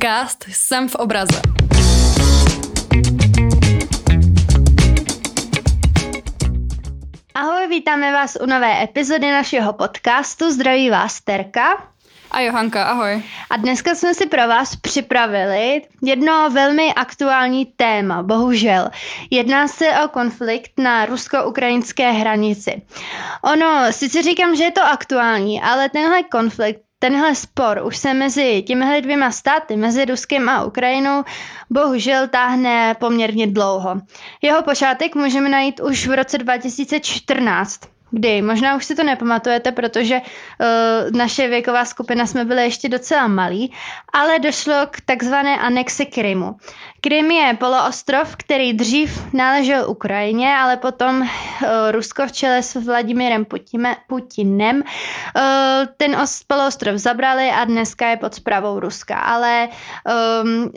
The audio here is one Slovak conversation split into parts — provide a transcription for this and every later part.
Podcast Jsem v obraze. Ahoj, vítáme vás u nové epizody našeho podcastu. Zdraví vás Terka. A Johanka, ahoj. A dneska jsme si pro vás připravili jedno velmi aktuální téma, bohužel. Jedná se o konflikt na rusko-ukrajinské hranici. Ono, sice říkám, že je to aktuální, ale tenhle konflikt tenhle spor už se mezi těmihle dvěma státy, mezi Ruskem a Ukrajinou, bohužel táhne poměrně dlouho. Jeho počátek můžeme najít už v roce 2014 kdy. Možná už si to nepamatujete, protože uh, naše věková skupina jsme byli ještě docela malí, ale došlo k takzvané anexe Krymu. Krym je poloostrov, který dřív náležel Ukrajině, ale potom uh, Rusko v čele s Vladimirem Putime, Putinem uh, ten poloostrov zabrali a dneska je pod zprávou Ruska. Ale um,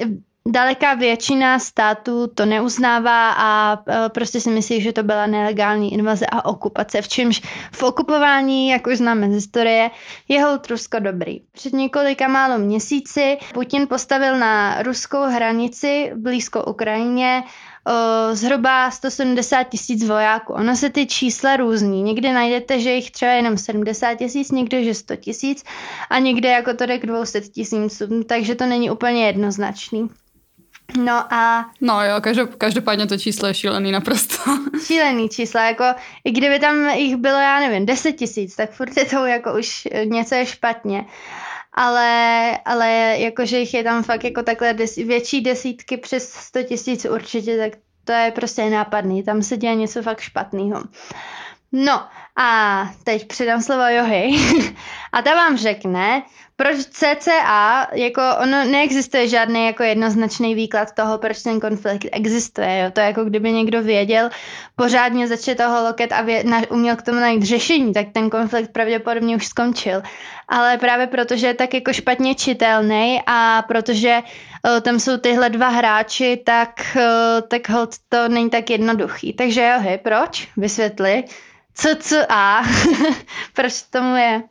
Daleká většina států to neuznává a e, prostě si myslí, že to byla nelegální invaze a okupace, v čemž v okupování, jak už známe z historie, je hold Rusko dobrý. Před několika málo měsíci Putin postavil na ruskou hranici blízko Ukrajině o, zhruba 170 tisíc vojáků. Ono se ty čísla různí. Někde najdete, že jich třeba jenom 70 tisíc, někde, že 100 tisíc a někde jako to jde k 200 tisícům, takže to není úplně jednoznačný. No a... No jo, každop, každopádně to číslo je šílený naprosto. Šílený číslo, jako i kdyby tam jich bylo, já nevím, 10 tisíc, tak furt je to jako už něco je špatně. Ale, ale jakože jich je tam fakt jako takhle des, větší desítky přes 100 tisíc určitě, tak to je prostě nápadný, tam se děje něco fakt špatného. No a teď předám slovo Johy a ta vám řekne, proč CCA, jako ono neexistuje žádný jako jednoznačný výklad toho, proč ten konflikt existuje. Jo? To je jako kdyby někdo věděl pořádně začít toho loket a vě, na, uměl k tomu najít řešení, tak ten konflikt pravděpodobně už skončil. Ale právě protože je tak jako špatně čitelný a protože uh, tam jsou tyhle dva hráči, tak, uh, tak hold to není tak jednoduchý. Takže jo, hej, proč? Vysvětli. Co, co a? proč tomu je?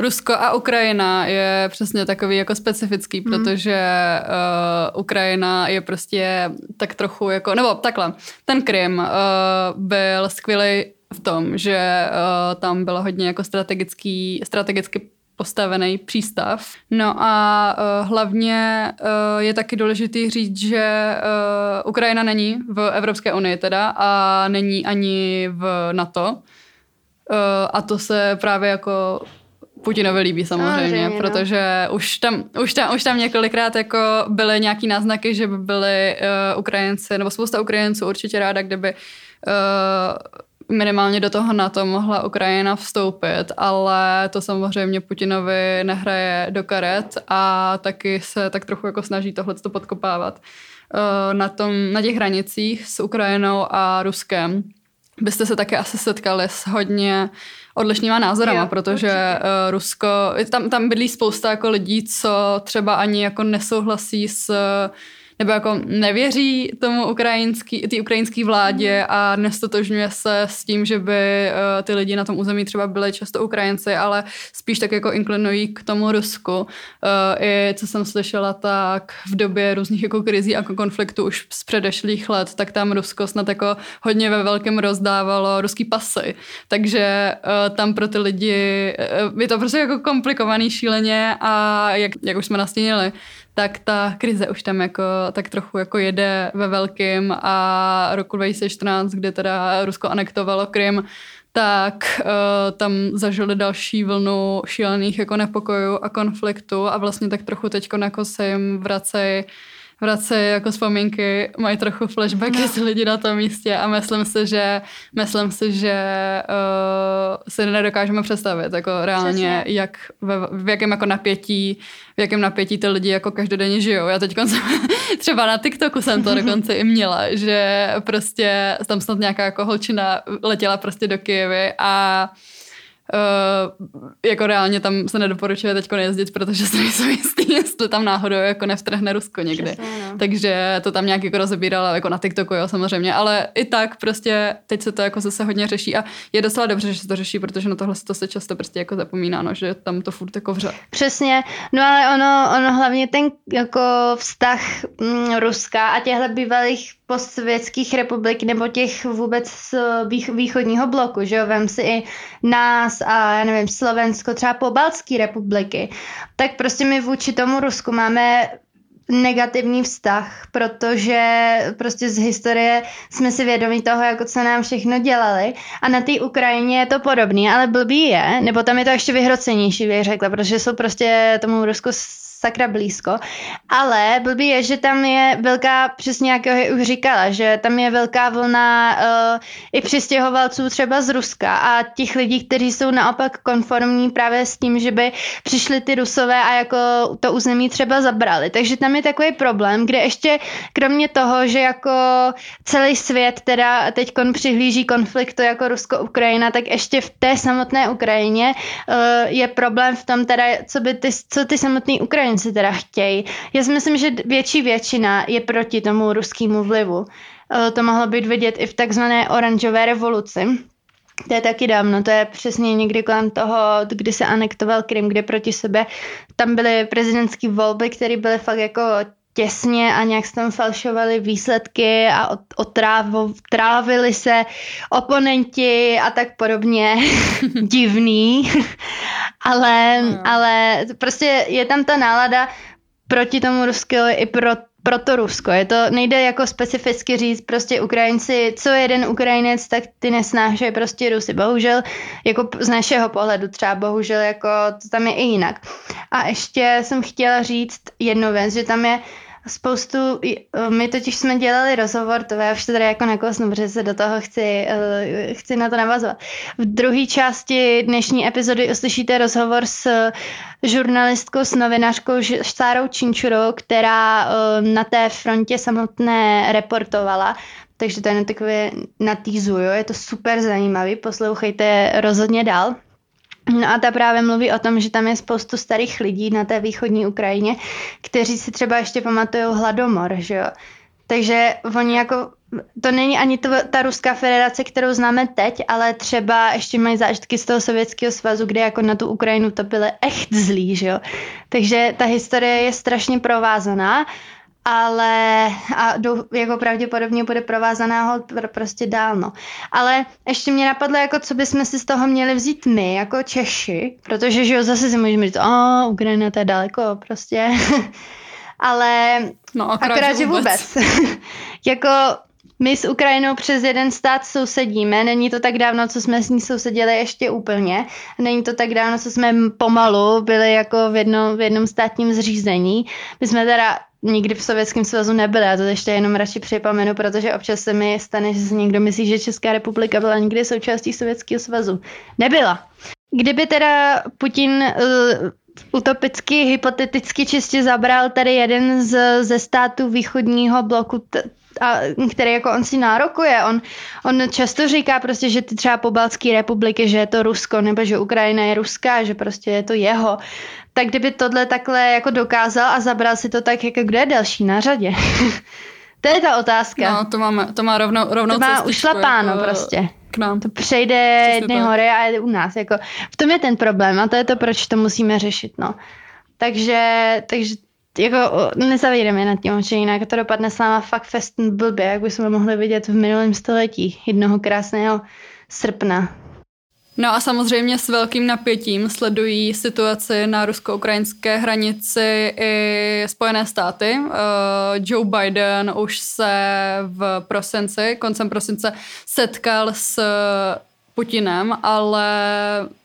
Rusko a Ukrajina je přesně takový jako specifický, hmm. protože uh, Ukrajina je prostě tak trochu jako, nebo takhle, ten Krym uh, byl skvělý v tom, že uh, tam bylo hodně jako strategický, strategicky postavený přístav. No a uh, hlavně uh, je taky důležitý říct, že uh, Ukrajina není v Evropské unii teda a není ani v NATO. Uh, a to se právě jako Putinovi líbí samozřejmě, no. protože už, tam, už, tam, už tam několikrát jako byly nějaký náznaky, že by byli uh, Ukrajinci, nebo spousta Ukrajinců určitě ráda, kdyby uh, minimálně do toho na to mohla Ukrajina vstoupit, ale to samozřejmě Putinovi nehraje do karet a taky se tak trochu jako snaží tohle podkopávat. Uh, na, tom, na těch hranicích s Ukrajinou a Ruskem byste se také asi setkali s hodně odlišnýma názorama, jo, protože uh, Rusko, tam, tam bydlí spousta jako lidí, co třeba ani jako nesouhlasí s nebo jako nevěří tomu ukrajinský, ukrajinský vládě a nestotožňuje se s tím, že by uh, ty lidi na tom území třeba byli často Ukrajinci, ale spíš tak jako inklinují k tomu Rusku. Uh, I co jsem slyšela, tak v době různých jako krizí a konfliktů už z předešlých let, tak tam Rusko snad jako hodně ve velkém rozdávalo ruský pasy. Takže uh, tam pro ty lidi je to prostě jako komplikovaný šíleně a jak, jak už jsme nastínili, tak ta krize už tam jako tak trochu jako jede ve velkým a roku 2014, kdy teda Rusko anektovalo Krym, tak uh, tam zažili další vlnu šílených jako nepokojů a konfliktu a vlastně tak trochu teď jako se jim vracejí vracejí jako vzpomínky, mají trochu flashbacky no. z lidi na tom místě a myslím si, že myslím si, že uh, si nedokážeme představit jako reálně, Přesně. jak ve, v jakém jako napětí v jakém napětí ty lidi jako každodenně žijou. Já teď třeba na TikToku jsem to dokonce i měla, že prostě tam snad nějaká jako holčina letěla prostě do Kijevy a Uh, jako reálně tam se nedoporučuje teď nejezdit, protože se nejsou jistý, jestli tam náhodou jako nevtrhne Rusko někdy. Přesně, no. Takže to tam nějak jako rozebírala jako na TikToku, jo, samozřejmě. Ale i tak prostě teď se to jako zase hodně řeší a je docela dobře, že se to řeší, protože na tohle to se často prostě jako zapomíná, no, že tam to furt jako vře. Přesně, no ale ono, ono hlavně ten jako vztah mm, Ruska a těchto bývalých postsovětských republik nebo těch vůbec z východního bloku, že jo, vem si i nás a já nevím, Slovensko, třeba pobaltské republiky, tak prostě my vůči tomu Rusku máme negativní vztah, protože prostě z historie jsme si vědomi toho, jako co nám všechno dělali. A na té Ukrajině je to podobný, ale blbý je, nebo tam je to ještě vyhrocenější, bych řekla, protože jsou prostě tomu Rusku sakra blízko. Ale blbý je, že tam je velká, přesně jak už říkala, že tam je velká vlna uh, i přistěhovalců třeba z Ruska a těch lidí, kteří jsou naopak konformní právě s tím, že by přišli ty Rusové a jako to území třeba zabrali. Takže tam je takový problém, kde ještě kromě toho, že jako celý svět teda teď přihlíží konfliktu jako Rusko-Ukrajina, tak ještě v té samotné Ukrajině uh, je problém v tom teda, co by ty, co ty samotné Ukrajiny Ukrajinci teda chtějí. Já si myslím, že větší většina je proti tomu ruskému vlivu. Eh, to mohlo být vidět i v takzvané oranžové revoluci. To je taky dávno, to je přesně někdy kolem toho, kdy se anektoval Krym, kde proti sebe tam byly prezidentské volby, které byly fakt jako těsně a nějak se tam falšovaly výsledky a otrávili se oponenti a tak podobně. Divný. ale, no. ale prostě je tam ta nálada proti tomu Rusku i pro, pro to Rusko. Je to, nejde jako specificky říct prostě Ukrajinci, co jeden Ukrajinec, tak ty nesnášejí prostě Rusy. Bohužel, jako z našeho pohledu třeba, bohužel jako to tam je i jinak. A ještě jsem chtěla říct jednu věc, že tam je spoustu, my totiž jsme dělali rozhovor, to já už to tady jako nakosnu, protože se do toho chci, eh, chci na to navazovat. V druhé části dnešní epizody uslyšíte rozhovor s žurnalistkou, s novinářkou Sárou Činčurou, která eh, na té frontě samotné reportovala. Takže to je takové natýzuju, je to super zajímavý, poslouchejte rozhodně dál. No a ta právě mluví o tom, že tam je spoustu starých lidí na té východní Ukrajině, kteří si třeba ještě pamatují hladomor, že jo. Takže oni jako, to není ani to, ta Ruská federace, kterou známe teď, ale třeba ještě mají zážitky z toho Sovětského svazu, kde jako na tu Ukrajinu to byly echt zlí, že jo. Takže ta historie je strašně provázaná ale a do, jako pravděpodobně bude provázaná hod prostě dál, no. Ale ještě mě napadlo, jako co bychom si z toho měli vzít my, jako Češi, protože, že jo, zase si můžeme říct, o, Ukrajina to je daleko, prostě. ale no, akorát, akorát že vůbec. vůbec. jako my s Ukrajinou přes jeden stát sousedíme, není to tak dávno, co jsme s ní sousedili ještě úplně, není to tak dávno, co jsme pomalu byli jako v, jedno, v jednom státním zřízení. My jsme teda nikdy v Sovětském svazu nebyli, já to ještě jenom radši připomenu, protože občas se mi stane, že někdo myslí, že Česká republika byla nikdy součástí Sovětského svazu. Nebyla. Kdyby teda Putin uh, utopicky, hypoteticky čistě zabral tady jeden z, ze států východního bloku, a, který jako on si nárokuje. On, on často říká prostě, že ty třeba pobaltské republiky, že je to Rusko, nebo že Ukrajina je ruská, že prostě je to jeho. Tak kdyby tohle takhle jako dokázal a zabral si to tak, jako kdo je další na řadě? to je ta otázka. No, to, máme, to má rovnou, rovnou To má ušlapáno jako, prostě. K nám. To přejde jedny hory a je u nás. Jako, v tom je ten problém a to je to, proč to musíme řešit. No. Takže, takže jako nezavídeme nad tím že jinak to dopadne s náma fakt fest blbě, jak bychom mohli vidět v minulém století, jednoho krásného srpna. No a samozřejmě s velkým napětím sledují situaci na rusko-ukrajinské hranici i Spojené státy. Uh, Joe Biden už se v prosinci, koncem prosince setkal s Putinem, ale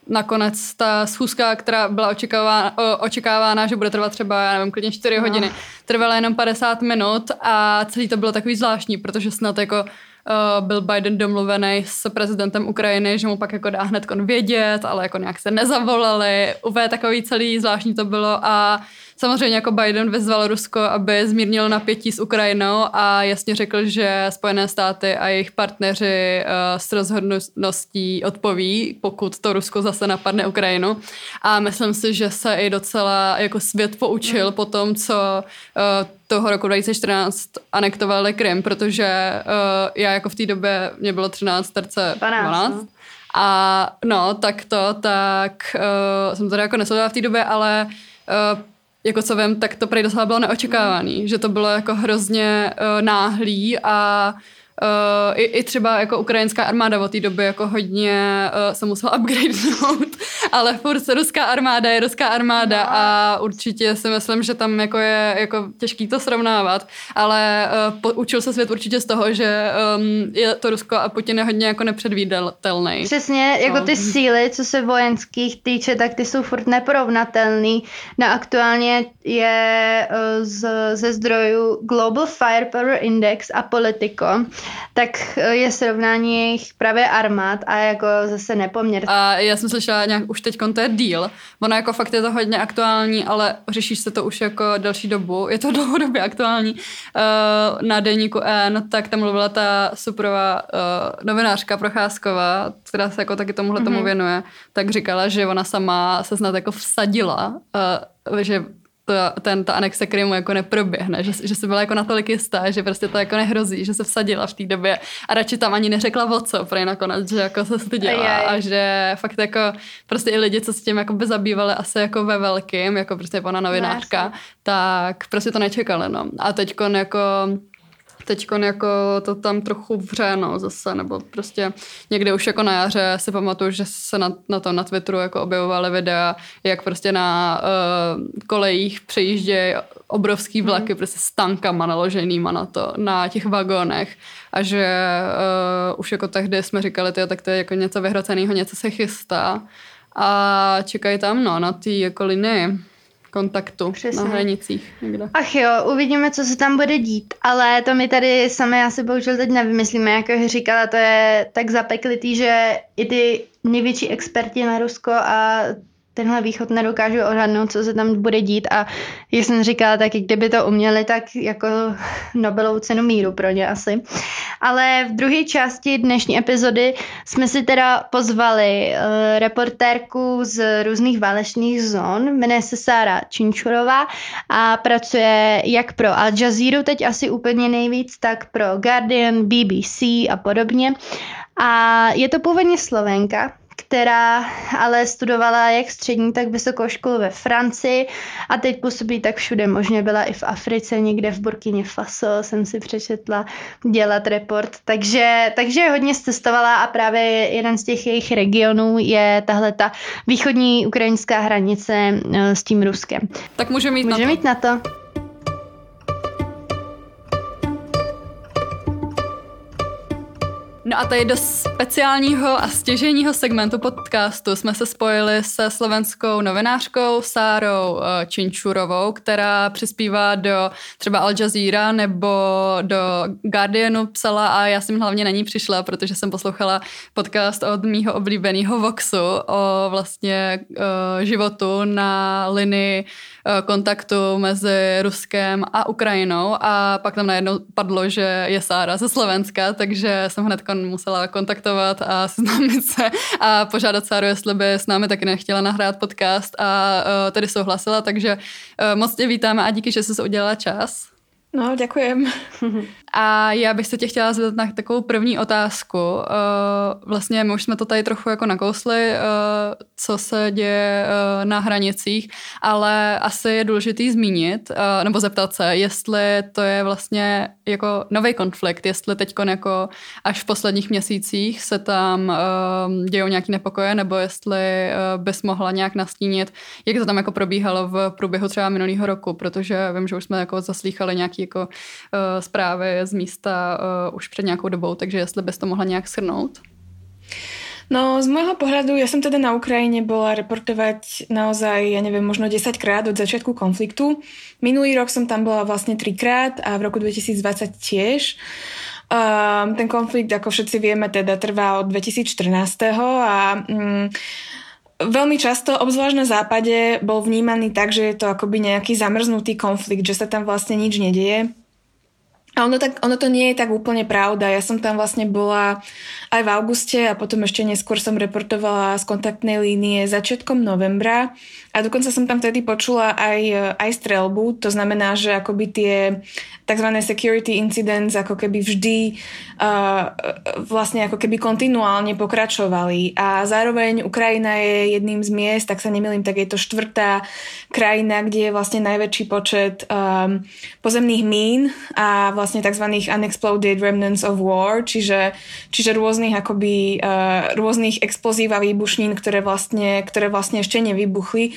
nakonec ta schůzka, která byla očekávána, očekávána, že bude trvat třeba, já nevím, klidně 4 no. hodiny, trvala jenom 50 minut a celý to bylo takový zvláštní, protože snad jako uh, byl Biden domluvený s prezidentem Ukrajiny, že mu pak jako dá hned vědět, ale jako nějak se nezavolali, úplně takový celý zvláštní to bylo a samozřejmě jako Biden vyzval Rusko, aby zmírnilo napětí s Ukrajinou a jasně řekl, že Spojené státy a jejich partneři uh, s rozhodností odpoví, pokud to Rusko zase napadne Ukrajinu. A myslím si, že se i docela jako svět poučil mm. po tom, co uh, toho roku 2014 anektovali Krym, protože uh, já jako v té době, mě bylo 13, terce 12, 12 no. a no, tak to, tak uh, jsem to jako nesledovala v té době, ale uh, jako co vím, tak to prej docela bylo neočekávaný, že to bylo jako hrozně uh, náhlý a Uh, i, I třeba jako ukrajinská armáda od té doby jako hodně uh, se musela upgradenout, ale furt ruská armáda je ruská armáda no. a určitě si myslím, že tam jako je jako těžký to srovnávat, ale uh, poučil se svět určitě z toho, že um, je to Rusko a Putin je hodně jako nepředvídatelný. Přesně, jako ty no. síly, co se vojenských týče, tak ty jsou furt neporovnatelný. Na aktuálně je uh, z, ze zdrojů Global Firepower Index a Politico, tak eh, je srovnání jejich právě armád a jako zase nepoměr. A já jsem slyšela nějak už teď to je deal. Ono jako fakt je to hodně aktuální, ale řešíš se to už jako delší dobu. Je to dlouhodobě aktuální. Uh, na deníku N, tak tam mluvila ta superová uh, novinářka Procházková, která se jako taky tomuhle tomu mhm. věnuje, tak říkala, že ona sama se snad jako vsadila, že to, ten, ta anexe Krymu jako neproběhne, že, že se byla jako natolik jistá, že prostě to jako nehrozí, že se vsadila v té době a radši tam ani neřekla o co, prej nakonec, že jako se styděla a že fakt jako prostě i lidi, co s tím jako by zabývali asi jako ve velkým, jako prostě ona novinářka, no, tak prostě to nečekali, no. A teďkon jako teď jako to tam trochu vře, no, zase, nebo prostě někde už jako na jaře si pamatuju, že se na, na to na Twitteru jako objevovaly videa, jak prostě na uh, kolejích přejíždějí obrovský mhm. vlaky mm. prostě s tankama naloženýma na to, na těch vagónech a že uh, už jako tehdy jsme říkali, tyjo, tak to je jako něco vyhroceného, něco se chystá a čekají tam, no, na ty jako linii kontaktu Přesně. na hranicích někde. Ach jo, uvidíme, co se tam bude dít, ale to my tady sami asi bohužel teď nevymyslíme, jak říkala, to je tak zapeklitý, že i ty největší experti na Rusko a tenhle východ nedokážu odhadnout, co se tam bude dít a jak jsem říkala, tak i kdyby to uměli, tak jako Nobelovou cenu míru pro ně asi. Ale v druhé části dnešní epizody jsme si teda pozvali uh, reportérku z různých válečných zón, jmenuje se Sára Činčurová a pracuje jak pro Al Jazeera teď asi úplně nejvíc, tak pro Guardian, BBC a podobně. A je to původně Slovenka, která ale studovala jak střední, tak vysokou školu ve Francii a teď působí tak všude. Možně byla i v Africe, někde v Burkině Faso jsem si přečetla dělat report. Takže, takže hodně cestovala a právě jeden z těch jejich regionů je tahle ta východní ukrajinská hranice eh, s tím Ruskem. Tak můžeme mít může na to. mít na to. No a tady do speciálního a stěžejního segmentu podcastu. Jsme se spojili se slovenskou novinářkou Sárou eh, Činčurovou, která přispívá do třeba Al Jazeera nebo do Guardianu psala a já jsem hlavně na ní přišla, protože jsem poslouchala podcast od mýho oblíbeného Voxu o vlastně uh, životu na linii kontaktu mezi Ruskem a Ukrajinou a pak tam najednou padlo, že je Sára ze Slovenska, takže jsem hned musela kontaktovat a seznámit se a požádat Sáru, jestli by s námi taky nechtěla nahrát podcast a uh, tedy souhlasila, takže uh, moc tě vítáme a díky, že jsi udělala čas. No, děkujem. A já bych se tě chtěla zeptat na takovou první otázku. Uh, vlastně my už jsme to tady trochu jako nakousli, uh, co se děje uh, na hranicích, ale asi je důležitý zmínit, nebo zeptat se, jestli to je vlastně jako nový konflikt, jestli teď až v posledních měsících se tam dějou nějaké nepokoje, nebo jestli bys mohla nějak nastínit, jak to tam jako probíhalo v průběhu třeba minulého roku, protože vím, že už jsme jako zaslýchali nějaké jako zprávy z místa uh, už před nějakou dobou, takže jestli bys to mohla nějak shrnout. No z môjho pohľadu, ja som teda na Ukrajine bola reportovať naozaj, ja neviem, možno 10 krát od začiatku konfliktu. Minulý rok som tam bola vlastne trikrát a v roku 2020 tiež. Um, ten konflikt, ako všetci vieme, teda trvá od 2014. a um, veľmi často, obzvlášť na západe, bol vnímaný tak, že je to akoby nejaký zamrznutý konflikt, že sa tam vlastne nič nedieje. A ono, tak, ono to nie je tak úplne pravda. Ja som tam vlastne bola aj v auguste a potom ešte neskôr som reportovala z kontaktnej línie začiatkom novembra a dokonca som tam vtedy počula aj, aj strelbu. To znamená, že akoby tie tzv. security incidents ako keby vždy uh, vlastne ako keby kontinuálne pokračovali. A zároveň Ukrajina je jedným z miest, tak sa nemýlim, tak je to štvrtá krajina, kde je vlastne najväčší počet um, pozemných mín a vlastne tzv. unexploded remnants of war, čiže, čiže rôznych akoby uh, rôznych explozív a výbušnín, ktoré vlastne, ktoré vlastne ešte nevybuchli.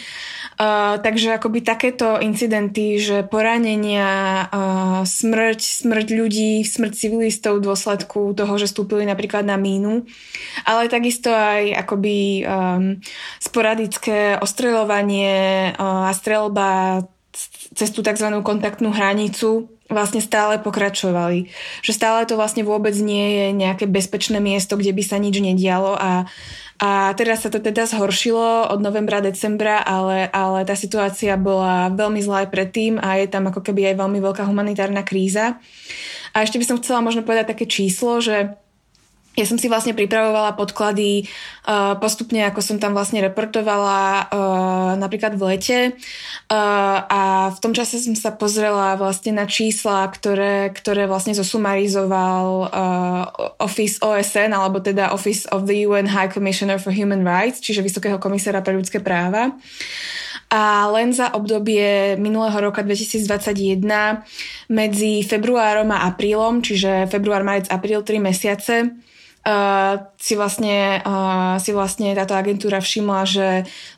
Takže akoby takéto incidenty, že poranenia, uh, smrť, smrť ľudí, smrť civilistov v dôsledku toho, že stúpili napríklad na mínu, ale takisto aj akoby um, sporadické ostreľovanie uh, a strelba cez tú tzv. kontaktnú hranicu vlastne stále pokračovali. Že stále to vlastne vôbec nie je nejaké bezpečné miesto, kde by sa nič nedialo a a teraz sa to teda zhoršilo od novembra, decembra, ale, ale tá situácia bola veľmi zlá aj predtým a je tam ako keby aj veľmi veľká humanitárna kríza. A ešte by som chcela možno povedať také číslo, že ja som si vlastne pripravovala podklady uh, postupne, ako som tam vlastne reportovala uh, napríklad v lete uh, a v tom čase som sa pozrela vlastne na čísla, ktoré, ktoré vlastne zosumarizoval Office OSN alebo teda Office of the UN High Commissioner for Human Rights, čiže Vysokého komisára pre ľudské práva. A len za obdobie minulého roka 2021 medzi februárom a aprílom, čiže február, marec, apríl, 3 mesiace, uh, si, vlastne, uh, si vlastne táto agentúra všimla, že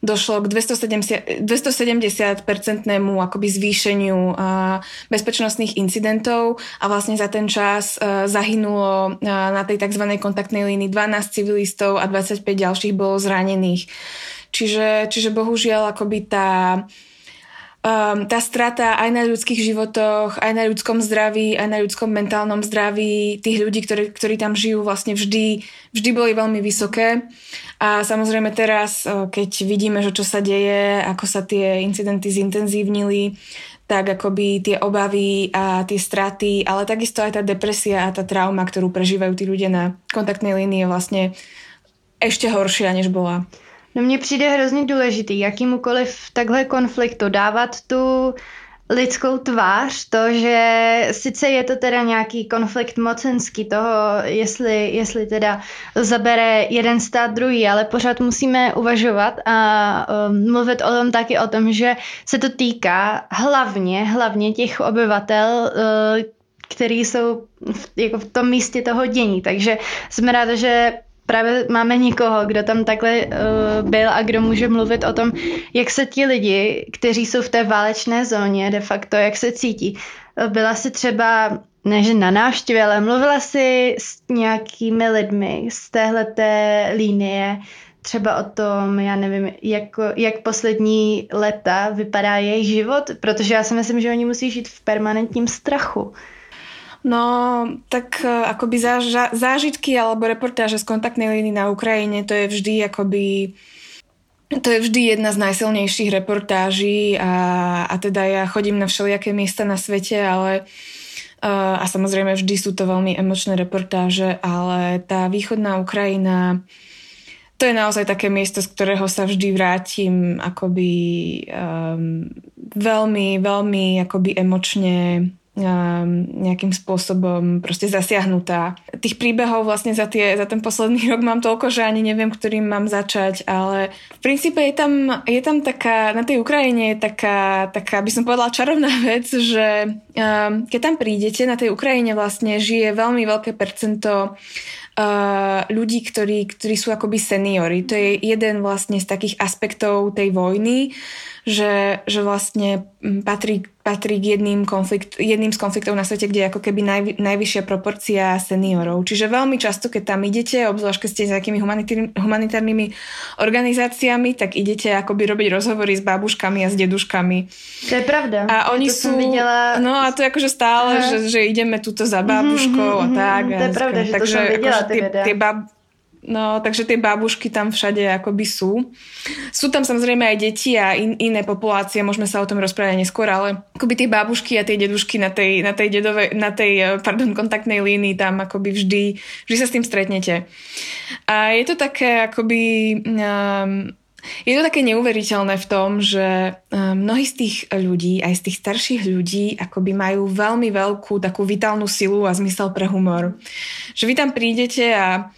došlo k 270, 270-percentnému akoby zvýšeniu uh, bezpečnostných incidentov a vlastne za ten čas uh, zahynulo uh, na tej tzv. kontaktnej línii 12 civilistov a 25 ďalších bolo zranených. Čiže, čiže bohužiaľ akoby tá um, tá strata aj na ľudských životoch, aj na ľudskom zdraví, aj na ľudskom mentálnom zdraví tých ľudí, ktorí, ktorí tam žijú, vlastne vždy, vždy boli veľmi vysoké. A samozrejme teraz, keď vidíme, že čo sa deje, ako sa tie incidenty zintenzívnili, tak akoby tie obavy a tie straty, ale takisto aj tá depresia a tá trauma, ktorú prežívajú tí ľudia na kontaktnej línii je vlastne ešte horšia, než bola. No mně přijde hrozně důležitý, jakýmukoliv takhle konfliktu dávat tu lidskou tvář, to, že sice je to teda nějaký konflikt mocenský toho, jestli, jestli teda zabere jeden stát druhý, ale pořád musíme uvažovat a um, mluvit o tom taky o tom, že se to týká hlavně, hlavně těch obyvatel, uh, který jsou v, jako v tom místě toho dění. Takže jsme ráda, že právě máme někoho, kdo tam takhle uh, byl a kdo může mluvit o tom, jak se ti lidi, kteří jsou v té válečné zóně de facto, jak se cítí. Byla si třeba, ne že na návštěvě, ale mluvila si s nějakými lidmi z téhleté línie, třeba o tom, já nevím, jak, jak poslední leta vypadá jejich život, protože já si myslím, že oni musí žít v permanentním strachu. No, tak e, akoby zážitky alebo reportáže z kontaktnej líny na Ukrajine, to je vždy akoby to je vždy jedna z najsilnejších reportáží a, a teda ja chodím na všelijaké miesta na svete, ale uh, a samozrejme vždy sú to veľmi emočné reportáže, ale tá východná Ukrajina to je naozaj také miesto, z ktorého sa vždy vrátim akoby um, veľmi, veľmi akoby emočne nejakým spôsobom proste zasiahnutá. Tých príbehov vlastne za, tie, za ten posledný rok mám toľko, že ani neviem, ktorým mám začať, ale v princípe je tam, je tam taká, na tej Ukrajine je taká, taká, by som povedala, čarovná vec, že um, keď tam prídete, na tej Ukrajine vlastne žije veľmi veľké percento uh, ľudí, ktorí, ktorí sú akoby seniory. To je jeden vlastne z takých aspektov tej vojny, že, že vlastne patrí patrí k jedným, konflikt, jedným z konfliktov na svete, kde je ako keby naj, najvyššia proporcia seniorov. Čiže veľmi často, keď tam idete, obzvlášť keď ste s nejakými humanitárnymi organizáciami, tak idete akoby robiť rozhovory s babuškami a s deduškami. To je pravda. A oni to sú... Videla... No a to je akože stále, že, že ideme tuto za babuškou mm-hmm, a tak. To je pravda, že Takže to som videla, akože tie, tie bab, No, takže tie babušky tam všade akoby sú. Sú tam samozrejme aj deti a in, iné populácie, môžeme sa o tom rozprávať neskôr, ale akoby tie babušky a tie dedušky na tej, na tej, dedove, na tej eh, pardon, kontaktnej línii tam akoby vždy, vždy sa s tým stretnete. A je to také akoby... Um, je to také neuveriteľné v tom, že mnohí z tých ľudí, aj z tých starších ľudí, akoby majú veľmi veľkú takú vitálnu silu a zmysel pre humor. Že vy tam prídete a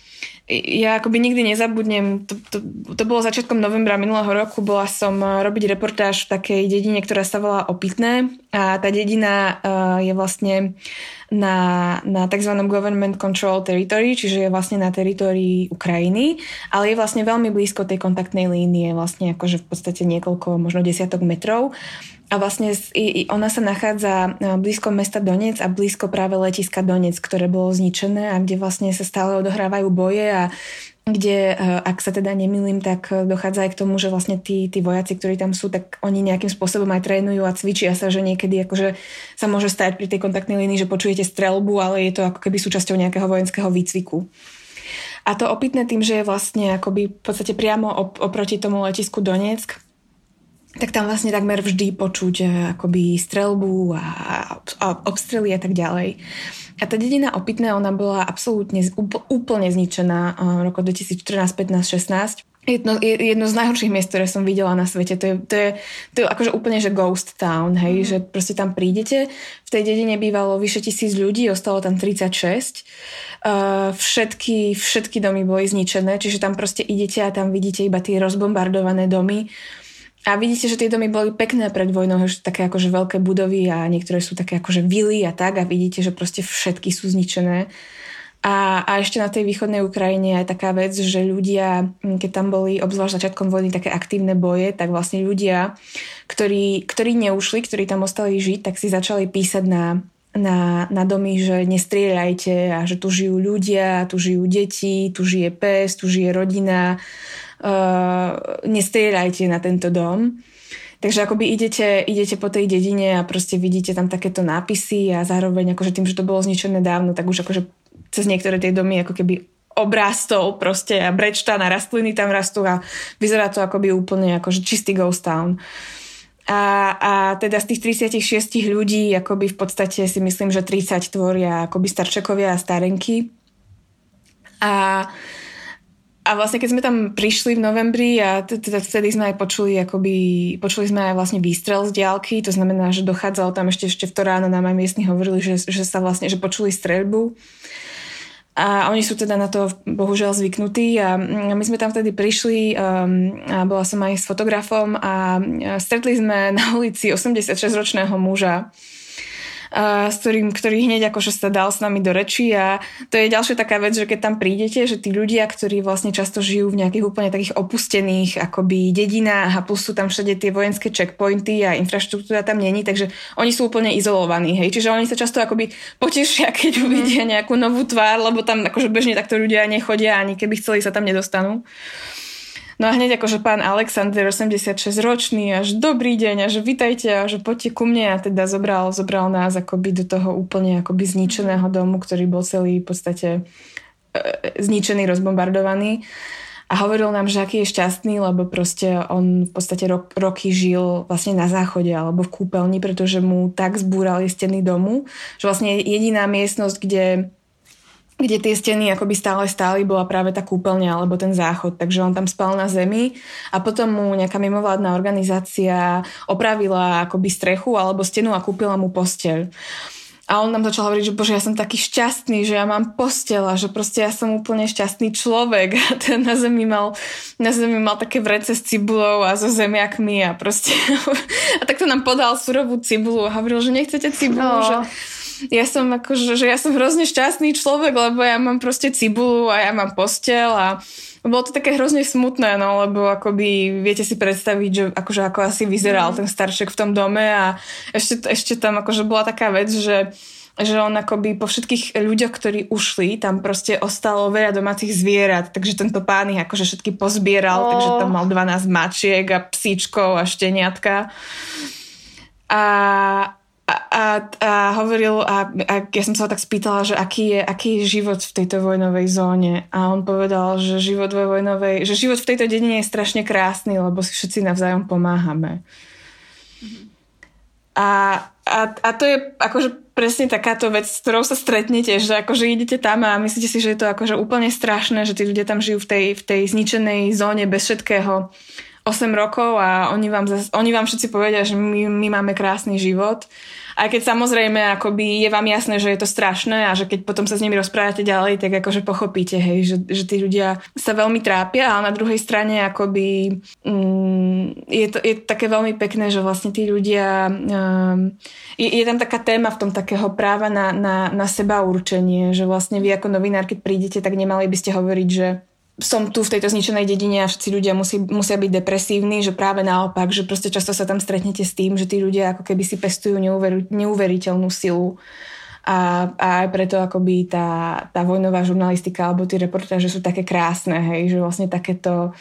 ja akoby nikdy nezabudnem, to, to, to bolo začiatkom novembra minulého roku, bola som eh, robiť reportáž v takej dedine, ktorá sa volá Opitné. A tá dedina uh, je vlastne na, na tzv. government control territory, čiže je vlastne na teritórii Ukrajiny, ale je vlastne veľmi blízko tej kontaktnej línie, vlastne akože v podstate niekoľko, možno desiatok metrov a vlastne ona sa nachádza e, blízko mesta Donec a blízko práve letiska Donec, ktoré bolo zničené a kde vlastne sa stále odohrávajú boje a kde, e, ak sa teda nemýlim, tak dochádza aj k tomu, že vlastne tí, tí vojaci, ktorí tam sú, tak oni nejakým spôsobom aj trénujú a cvičia sa, že niekedy akože sa môže stať pri tej kontaktnej línii, že počujete strelbu, ale je to ako keby súčasťou nejakého vojenského výcviku. A to opitné tým, že je vlastne akoby v podstate priamo op- oproti tomu letisku Donetsk, tak tam vlastne takmer vždy počuť eh, akoby strelbu a, a obstrely a tak ďalej. A tá dedina Opitné, ona bola absolútne úplne zničená v eh, roku 2014, 15, 16. Jedno, jedno z najhorších miest, ktoré som videla na svete. To je, to je, to je akože úplne, že ghost town, hej, mm. že proste tam prídete. V tej dedine bývalo vyše tisíc ľudí, ostalo tam 36. Uh, eh, všetky, všetky domy boli zničené, čiže tam proste idete a tam vidíte iba tie rozbombardované domy a vidíte, že tie domy boli pekné pred vojnou, že také akože veľké budovy a niektoré sú také akože vily a tak a vidíte, že proste všetky sú zničené. A, a ešte na tej východnej Ukrajine je taká vec, že ľudia, keď tam boli obzvlášť začiatkom vojny také aktívne boje, tak vlastne ľudia, ktorí, ktorí neušli, ktorí tam ostali žiť, tak si začali písať na, na, na domy, že nestrieľajte a že tu žijú ľudia, tu žijú deti, tu žije pes, tu žije rodina uh, na tento dom. Takže akoby idete, idete po tej dedine a proste vidíte tam takéto nápisy a zároveň akože tým, že to bolo zničené dávno, tak už akože cez niektoré tie domy ako keby obrástol proste a brečta na rastliny tam rastú a vyzerá to akoby úplne akože čistý ghost town. A, a teda z tých 36 ľudí akoby v podstate si myslím, že 30 tvoria akoby starčekovia a starenky. A a vlastne keď sme tam prišli v novembri a teda vtedy sme aj počuli, akoby, počuli sme aj vlastne výstrel z diálky, to znamená, že dochádzalo tam ešte, ešte v to ráno nám aj miestni hovorili, že, že sa vlastne, že počuli streľbu. A oni sú teda na to bohužiaľ zvyknutí a my sme tam vtedy prišli um, a bola som aj s fotografom a stretli sme na ulici 86-ročného muža, s ktorým, ktorý hneď akože sa dal s nami do reči a to je ďalšia taká vec, že keď tam prídete, že tí ľudia, ktorí vlastne často žijú v nejakých úplne takých opustených akoby dedinách a plus sú tam všade tie vojenské checkpointy a infraštruktúra tam není, takže oni sú úplne izolovaní, hej, čiže oni sa často akoby potešia, keď mhm. uvidia nejakú novú tvár, lebo tam akože bežne takto ľudia nechodia ani keby chceli sa tam nedostanú. No a hneď akože pán Alexander, 86 ročný, až dobrý deň, až vitajte, a že poďte ku mne a teda zobral, zobral nás akoby do toho úplne akoby zničeného domu, ktorý bol celý v podstate e, zničený, rozbombardovaný. A hovoril nám, že aký je šťastný, lebo proste on v podstate rok, roky žil vlastne na záchode alebo v kúpeľni, pretože mu tak zbúrali steny domu, že vlastne jediná miestnosť, kde kde tie steny akoby stále stáli, bola práve tá kúpeľňa alebo ten záchod. Takže on tam spal na zemi a potom mu nejaká mimovládna organizácia opravila akoby strechu alebo stenu a kúpila mu posteľ. A on nám začal hovoriť, že bože, ja som taký šťastný, že ja mám postel a že proste ja som úplne šťastný človek. A ten na zemi mal, na zemi mal také vrece s cibulou a so zemiakmi a proste... A takto nám podal surovú cibulu a hovoril, že nechcete cibulu, oh. že ja som akože, že ja som hrozne šťastný človek, lebo ja mám proste cibulu a ja mám postel a bolo to také hrozne smutné, no, lebo akoby viete si predstaviť, že akože ako asi vyzeral mm. ten starček v tom dome a ešte, ešte tam akože bola taká vec, že že on akoby po všetkých ľuďoch, ktorí ušli, tam proste ostalo veľa domácich zvierat, takže tento pán ich akože všetky pozbieral, oh. takže tam mal 12 mačiek a psíčkov a šteniatka. A, a a, hovoril, a, a ja som sa ho tak spýtala, že aký je, aký je život v tejto vojnovej zóne. A on povedal, že život vo vojnovej, že život v tejto dedine je strašne krásny, lebo si všetci navzájom pomáhame. A, a, a to je akože presne takáto vec, s ktorou sa stretnete, že akože idete tam a myslíte si, že je to akože úplne strašné, že tí ľudia tam žijú v tej, v tej zničenej zóne bez všetkého 8 rokov a oni vám, zas, oni vám všetci povedia, že my, my máme krásny život. Aj keď samozrejme akoby je vám jasné, že je to strašné a že keď potom sa s nimi rozprávate ďalej, tak akože pochopíte, hej, že, že tí ľudia sa veľmi trápia, ale na druhej strane akoby mm, je, to, je také veľmi pekné, že vlastne tí ľudia um, je, je tam taká téma v tom takého práva na, na, na seba určenie, že vlastne vy ako novinár, keď prídete, tak nemali by ste hovoriť, že som tu v tejto zničenej dedine a všetci ľudia musí, musia byť depresívni, že práve naopak, že proste často sa tam stretnete s tým, že tí ľudia ako keby si pestujú neuver, neuveriteľnú silu a, a aj preto akoby tá, tá vojnová žurnalistika alebo tie reportáže sú také krásne, hej, že vlastne takéto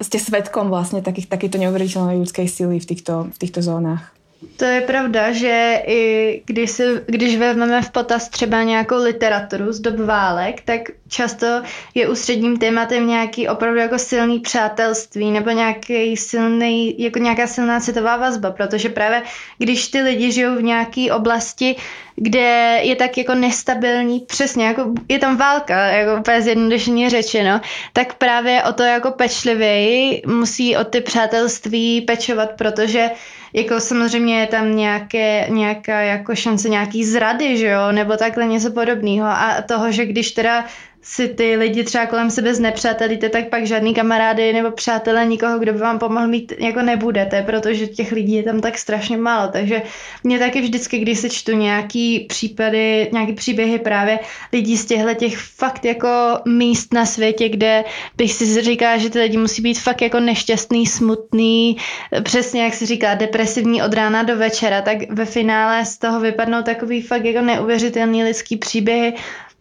ste svetkom vlastne takých, takéto neuveriteľnej ľudskej sily v týchto, v týchto zónach. To je pravda, že i když, si, když vezmeme v potaz třeba nějakou literaturu z dob válek, tak často je ústředním tématem nějaký opravdu jako silný přátelství nebo nějaký silný, jako nějaká silná citová vazba, protože právě když ty lidi žijou v nějaké oblasti, kde je tak jako nestabilní, přesně, jako je tam válka, jako úplně zjednodušeně řečeno, tak právě o to jako pečlivěji musí o ty přátelství pečovat, protože jako samozřejmě je tam nějaké, nějaká jako šance nějaký zrady, že jo, nebo takhle něco podobného. A toho, že když teda si ty lidi třeba kolem sebe znepřátelíte, tak pak žádný kamarády nebo přátelé nikoho, kdo by vám pomohl mít, jako nebudete, protože těch lidí je tam tak strašně málo. Takže mě taky vždycky, když se čtu nějaký případy, nějaký příběhy právě lidí z těchto těch fakt jako míst na světě, kde bych si říká, že ty lidi musí být fakt jako nešťastný, smutný, přesně jak se říká, depresivní od rána do večera, tak ve finále z toho vypadnou takový fakt jako neuvěřitelný lidský příběhy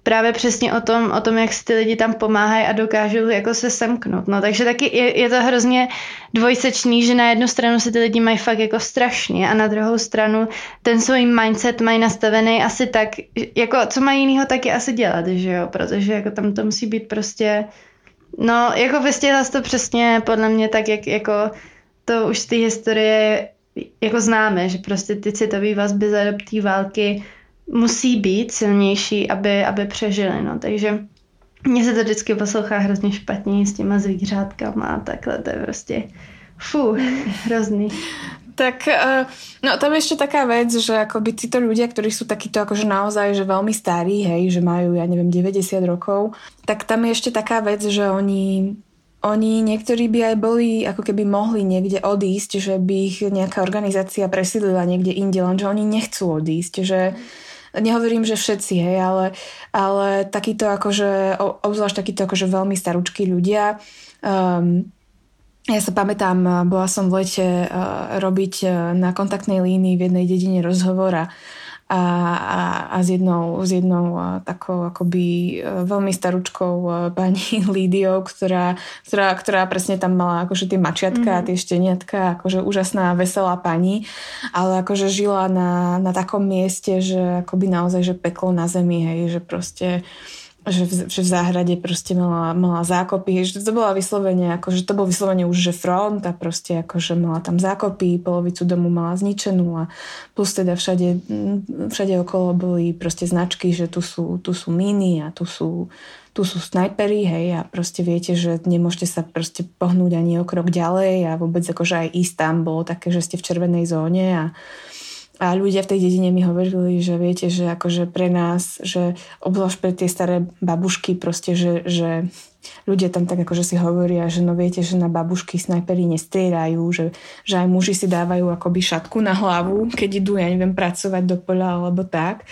právě přesně o tom, o tom, jak si ty lidi tam pomáhají a dokážou jako se semknout. No, takže taky je, je to hrozně dvojsečný, že na jednu stranu se ty lidi mají fakt jako strašně a na druhou stranu ten svůj mindset mají nastavený asi tak, jako co mají jinýho taky asi dělat, že jo, protože jako tam to musí být prostě, no jako vystěhla to přesně podle mě tak, jak jako to už z té historie jako známe, že prostě ty citové vazby za dob války musí být silnější, aby, aby přežili. No. Takže mně se to vždycky poslouchá hrozně špatně s těma zvířátkama a takhle, to je prostě fú, hrozný. Tak uh, no tam je ešte taká vec, že akoby títo ľudia, ktorí sú takíto akože naozaj že veľmi starí, hej, že majú, ja neviem, 90 rokov, tak tam je ešte taká vec, že oni oni niektorí by aj boli, ako keby mohli niekde odísť, že by ich nejaká organizácia presídlila niekde inde, lenže oni nechcú odísť, že mm nehovorím, že všetci, hej, ale, ale takýto akože, obzvlášť takýto akože veľmi starúčkí ľudia, um, ja sa pamätám, bola som v lete uh, robiť uh, na kontaktnej línii v jednej dedine rozhovor a a, a, s jednou, s jednou takou akoby e, veľmi staručkou e, pani Lídiou, ktorá, ktorá, ktorá presne tam mala akože tie mačiatka mm-hmm. a mhm. tie šteniatka, akože úžasná, veselá pani, ale akože žila na, na takom mieste, že akoby naozaj, že peklo na zemi, hej, že proste že v, že v záhrade proste mala, mala zákopy, že to bola vyslovene, akože to bol vyslovene už, že front a proste akože mala tam zákopy, polovicu domu mala zničenú a plus teda všade, všade okolo boli proste značky, že tu sú, tu sú míny a tu sú, tu sú snajpery, hej, a proste viete, že nemôžete sa proste pohnúť ani o krok ďalej a vôbec akože aj ísť tam bolo také, že ste v červenej zóne a a ľudia v tej dedine mi hovorili, že viete, že akože pre nás, že obzvlášť pre tie staré babušky proste, že, že ľudia tam tak akože si hovoria, že no viete, že na babušky snajpery nestrieľajú, že, že aj muži si dávajú akoby šatku na hlavu, keď idú, ja neviem, pracovať do poľa alebo tak.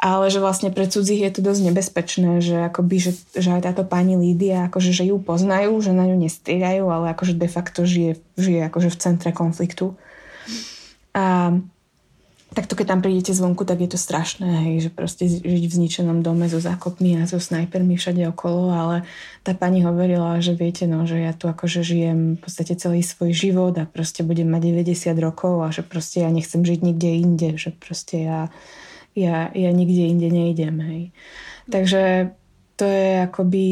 Ale že vlastne pre cudzích je to dosť nebezpečné, že akoby, že, že aj táto pani Lídia, akože, že ju poznajú, že na ňu nestrieľajú, ale akože de facto žije, žije akože v centre konfliktu. A takto keď tam prídete zvonku, tak je to strašné, hej, že proste žiť v zničenom dome so zákopmi a so snajpermi všade okolo, ale tá pani hovorila, že viete, no, že ja tu akože žijem v podstate celý svoj život a proste budem mať 90 rokov a že proste ja nechcem žiť nikde inde, že proste ja, ja, ja nikde inde nejdem, hej. Takže to je akoby...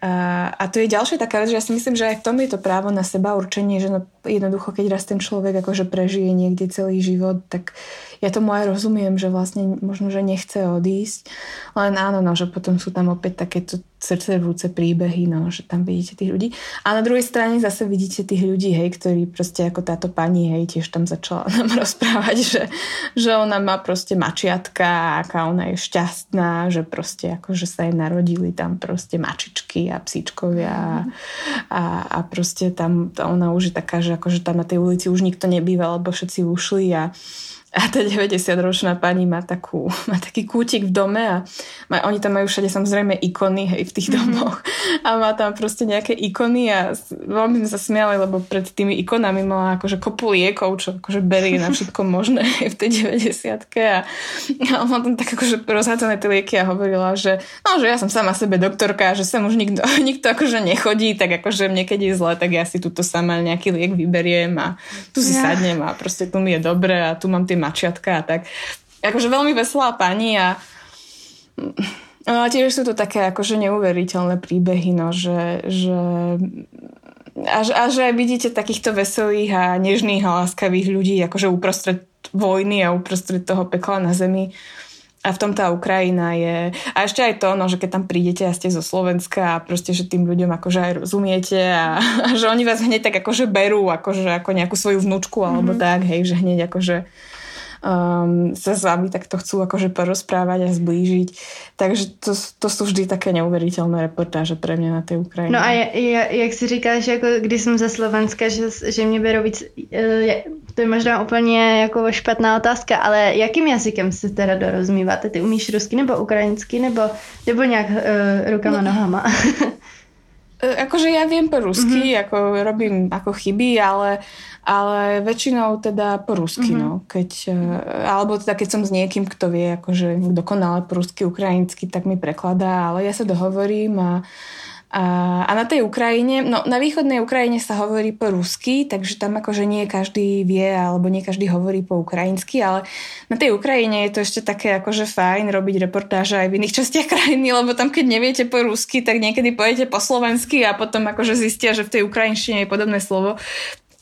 A, a to je ďalšia taká vec, že ja si myslím, že aj v tom je to právo na seba určenie, že no, jednoducho, keď raz ten človek akože prežije niekde celý život, tak ja tomu aj rozumiem, že vlastne možno, že nechce odísť, len áno, no, že potom sú tam opäť takéto srdcervúce príbehy, no, že tam vidíte tých ľudí. A na druhej strane zase vidíte tých ľudí, hej, ktorí proste ako táto pani, hej, tiež tam začala nám rozprávať, že, že ona má proste mačiatka, aká ona je šťastná, že proste ako, že sa jej narodili tam proste mačičky a psíčkovia a, a proste tam ona už je taká, že akože tam na tej ulici už nikto nebýva, lebo všetci ušli a a tá 90-ročná pani má, takú, má taký kútik v dome a má, oni tam majú všade samozrejme ikony hej, v tých mhm. domoch. Mm-hmm. A má tam proste nejaké ikony a veľmi sme sa smiali, lebo pred tými ikonami mala akože kopu liekov, čo akože berie na všetko možné v tej 90 a, a ona tam tak akože rozhádzané tie lieky a hovorila, že no, že ja som sama sebe doktorka, že sem už nikto, nikto akože nechodí, tak akože mne keď je zle, tak ja si túto sama nejaký liek vyberiem a tu si ja. sadnem a proste tu mi je dobre a tu mám tie mačiatka a tak. Akože veľmi veselá pani a No a tiež sú to také akože neuveriteľné príbehy, no, že, že a, a že vidíte takýchto veselých a nežných a láskavých ľudí akože uprostred vojny a uprostred toho pekla na zemi. A v tom tá Ukrajina je... A ešte aj to, no, že keď tam prídete a ste zo Slovenska a proste, že tým ľuďom akože aj rozumiete a, a že oni vás hneď tak akože berú akože ako nejakú svoju vnúčku alebo mm-hmm. tak, hej, že hneď akože um, sa s vami takto chcú akože porozprávať a zblížiť. Takže to, to sú vždy také neuveriteľné reportáže pre mňa na tej Ukrajině. No a ja, ja, jak si říkáš, jako když jsem ze Slovenska, že, že mě berou víc, e, to je možná úplně jako špatná otázka, ale jakým jazykem se teda dorozumíváte? Ty umíš rusky nebo ukrajinsky nebo, nebo nějak uh, rukama, no. nohama? E, akože ja viem po rusky, mm-hmm. ako robím ako chyby, ale, ale väčšinou teda po rusky, mm-hmm. no. Keď, e, alebo teda keď som s niekým, kto vie akože dokonale po rusky, ukrajinsky, tak mi prekladá, ale ja sa dohovorím a a, a na tej Ukrajine, no na východnej Ukrajine sa hovorí po rusky, takže tam akože nie každý vie alebo nie každý hovorí po ukrajinsky, ale na tej Ukrajine je to ešte také akože fajn robiť reportáže aj v iných častiach krajiny, lebo tam keď neviete po rusky, tak niekedy pojete po slovensky a potom akože zistia, že v tej ukrajinštine je podobné slovo.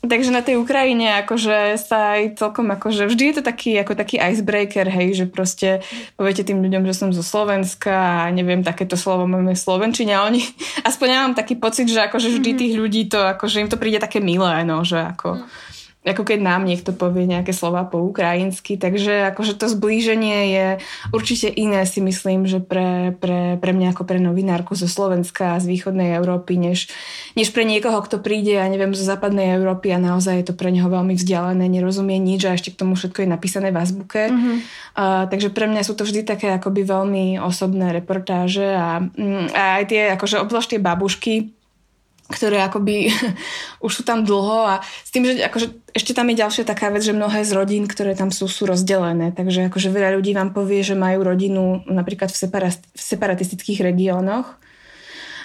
Takže na tej Ukrajine akože sa aj celkom akože vždy je to taký, ako taký icebreaker, hej, že proste poviete tým ľuďom, že som zo Slovenska a neviem, takéto slovo máme v Slovenčine a oni, aspoň ja mám taký pocit, že akože vždy mhm. tých ľudí to, akože im to príde také milé, no, že ako... Mm ako keď nám niekto povie nejaké slova po ukrajinsky, takže akože to zblíženie je určite iné si myslím, že pre, pre, pre mňa ako pre novinárku zo Slovenska a z východnej Európy, než, než pre niekoho, kto príde, ja neviem, zo západnej Európy a naozaj je to pre neho veľmi vzdialené, nerozumie nič a ešte k tomu všetko je napísané v azbuke. Mm-hmm. Uh, takže pre mňa sú to vždy také akoby veľmi osobné reportáže a, mm, a aj tie, akože obzvlášť tie babušky, ktoré akoby už sú tam dlho a s tým, že akože ešte tam je ďalšia taká vec, že mnohé z rodín, ktoré tam sú, sú rozdelené. Takže akože veľa ľudí vám povie, že majú rodinu napríklad v, v separatistických regiónoch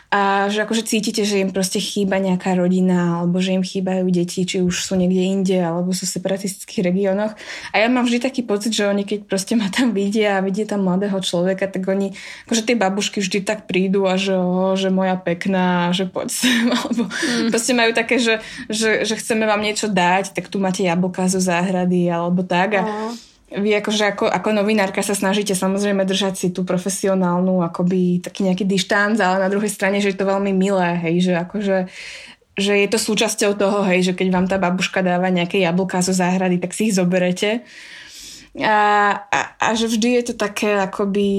a že akože cítite, že im proste chýba nejaká rodina alebo že im chýbajú deti, či už sú niekde inde alebo sú v separatistických regiónoch. A ja mám vždy taký pocit, že oni keď proste ma tam vidia a vidia tam mladého človeka, tak oni, akože tie babušky vždy tak prídu a že, oh, že moja pekná, že poď sem, alebo mm. proste majú také, že, že, že chceme vám niečo dať, tak tu máte jablka zo záhrady alebo tak. A, oh vy akože ako, ako novinárka sa snažíte samozrejme držať si tú profesionálnu akoby taký nejaký dištanc, ale na druhej strane, že je to veľmi milé, hej, že akože že je to súčasťou toho, hej, že keď vám tá babuška dáva nejaké jablká zo záhrady, tak si ich zoberete. A, a, a že vždy je to také akoby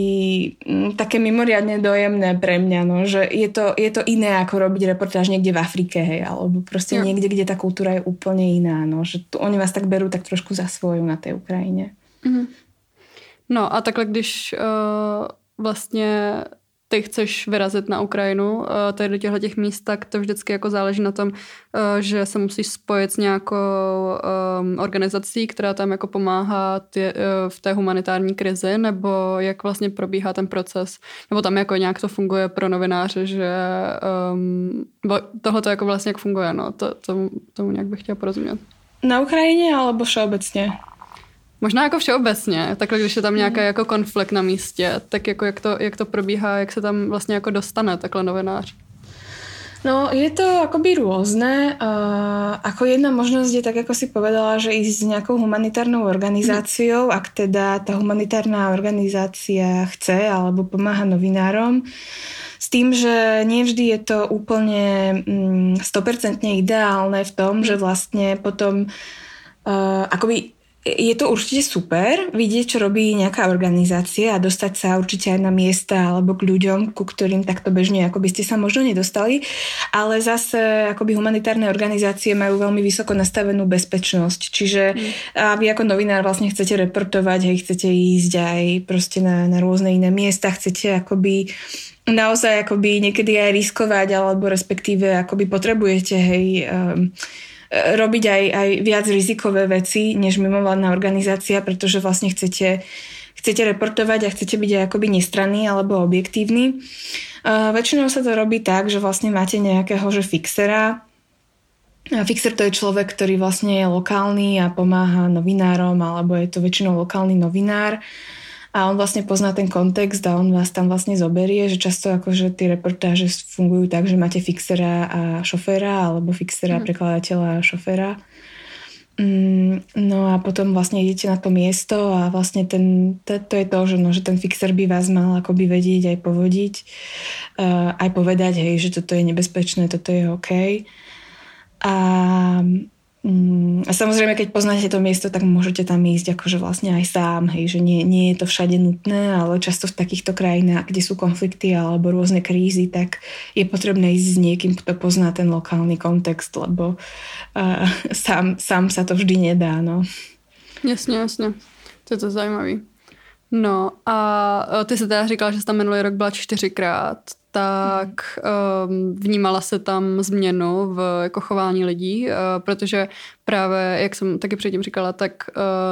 také mimoriadne dojemné pre mňa, no, že je to, je to iné ako robiť reportáž niekde v Afrike, hej, alebo proste ja. niekde, kde tá kultúra je úplne iná, no, že tu, oni vás tak berú tak trošku za svoju na tej Ukrajine. Mm-hmm. No a takhle, když uh, vlastně ty chceš vyrazit na Ukrajinu, eh, tady do těchto těch míst, tak to vždycky jako záleží na tom, eh, že se musíš spojit s nějakou organizací, která tam jako pomáhá uh, v té humanitární krizi, nebo jak vlastně probíhá ten proces, nebo tam jako nějak to funguje pro novináře, že um, tohle to jako vlastně jak funguje, no, to, to, tomu nějak bych chtěla porozumět. Na Ukrajině alebo všeobecně? Možná jako všeobecně, takhle když je tam nějaký jako konflikt na místě, tak jako jak to, jak to probíhá, jak se tam vlastně jako dostane takhle novinář? No, je to akoby rôzne. Uh, ako jedna možnosť je, tak ako si povedala, že ísť s nejakou humanitárnou organizáciou, ak teda tá humanitárna organizácia chce alebo pomáha novinárom. S tým, že nevždy je to úplne mm, 100% ideálne v tom, že vlastne potom uh, akoby je to určite super vidieť, čo robí nejaká organizácia a dostať sa určite aj na miesta alebo k ľuďom, ku ktorým takto bežne ako by ste sa možno nedostali, ale zase akoby humanitárne organizácie majú veľmi vysoko nastavenú bezpečnosť, čiže mm. a vy ako novinár vlastne chcete reportovať, hej, chcete ísť aj proste na, na rôzne iné miesta, chcete akoby naozaj akoby niekedy aj riskovať alebo respektíve akoby potrebujete hej um, robiť aj, aj viac rizikové veci, než mimovládna organizácia, pretože vlastne chcete, chcete reportovať a chcete byť aj akoby nestranný alebo objektívny. Uh, väčšinou sa to robí tak, že vlastne máte nejakého že fixera, a fixer to je človek, ktorý vlastne je lokálny a pomáha novinárom, alebo je to väčšinou lokálny novinár. Uh, a on vlastne pozná ten kontext a on vás tam vlastne zoberie, že často akože tie reportáže fungujú tak, že máte fixera a šoféra alebo fixera, mm. prekladateľa a šoféra. Mm, no a potom vlastne idete na to miesto a vlastne ten, to, to je to, že, no, že ten fixer by vás mal akoby vedieť aj povodiť, uh, aj povedať, hej, že toto je nebezpečné, toto je OK. A a samozrejme, keď poznáte to miesto, tak môžete tam ísť akože vlastne aj sám, hej, že nie, nie je to všade nutné, ale často v takýchto krajinách, kde sú konflikty alebo rôzne krízy, tak je potrebné ísť s niekým, kto pozná ten lokálny kontext, lebo uh, sám, sám sa to vždy nedá, no. Jasně, jasně. To je to zajímavý. No a ty se teda říkala, že jsi tam minulý rok byla čtyřikrát tak um, vnímala se tam změnu v jako chování lidí, uh, protože právě, jak jsem taky předtím říkala, tak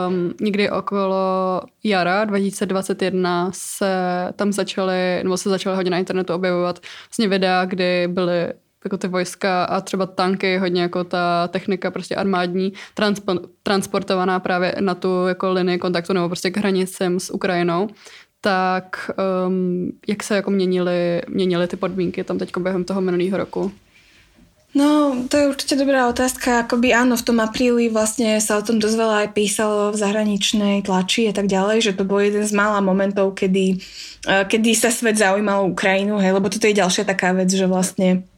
um, někdy okolo jara 2021 se tam začaly, nebo se začaly hodně na internetu objevovat vlastně videa, kdy byly jako ty vojska a třeba tanky, hodně jako ta technika prostě armádní, transpo, transportovaná právě na tu jako linii kontaktu nebo prostě k hranicím s Ukrajinou tak um, jak se jako měnily, měnily ty podmínky tam teď během toho minulého roku? No, to je určite dobrá otázka. Akoby áno, v tom apríli vlastne sa o tom dosť veľa aj písalo v zahraničnej tlači a tak ďalej, že to bol jeden z mála momentov, kedy, eh, kedy sa svet zaujímal Ukrajinu, hej, lebo toto je ďalšia taká vec, že vlastne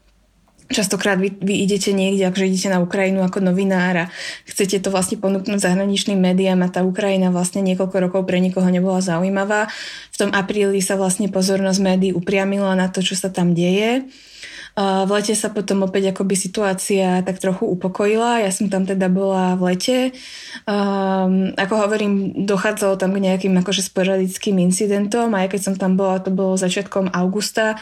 Častokrát vy, vy idete niekde, akože idete na Ukrajinu ako novinár a chcete to vlastne ponúknuť zahraničným médiám a tá Ukrajina vlastne niekoľko rokov pre nikoho nebola zaujímavá. V tom apríli sa vlastne pozornosť médií upriamila na to, čo sa tam deje. V lete sa potom opäť akoby situácia tak trochu upokojila. Ja som tam teda bola v lete. Um, ako hovorím, dochádzalo tam k nejakým akože sporadickým incidentom a aj keď som tam bola, to bolo začiatkom augusta,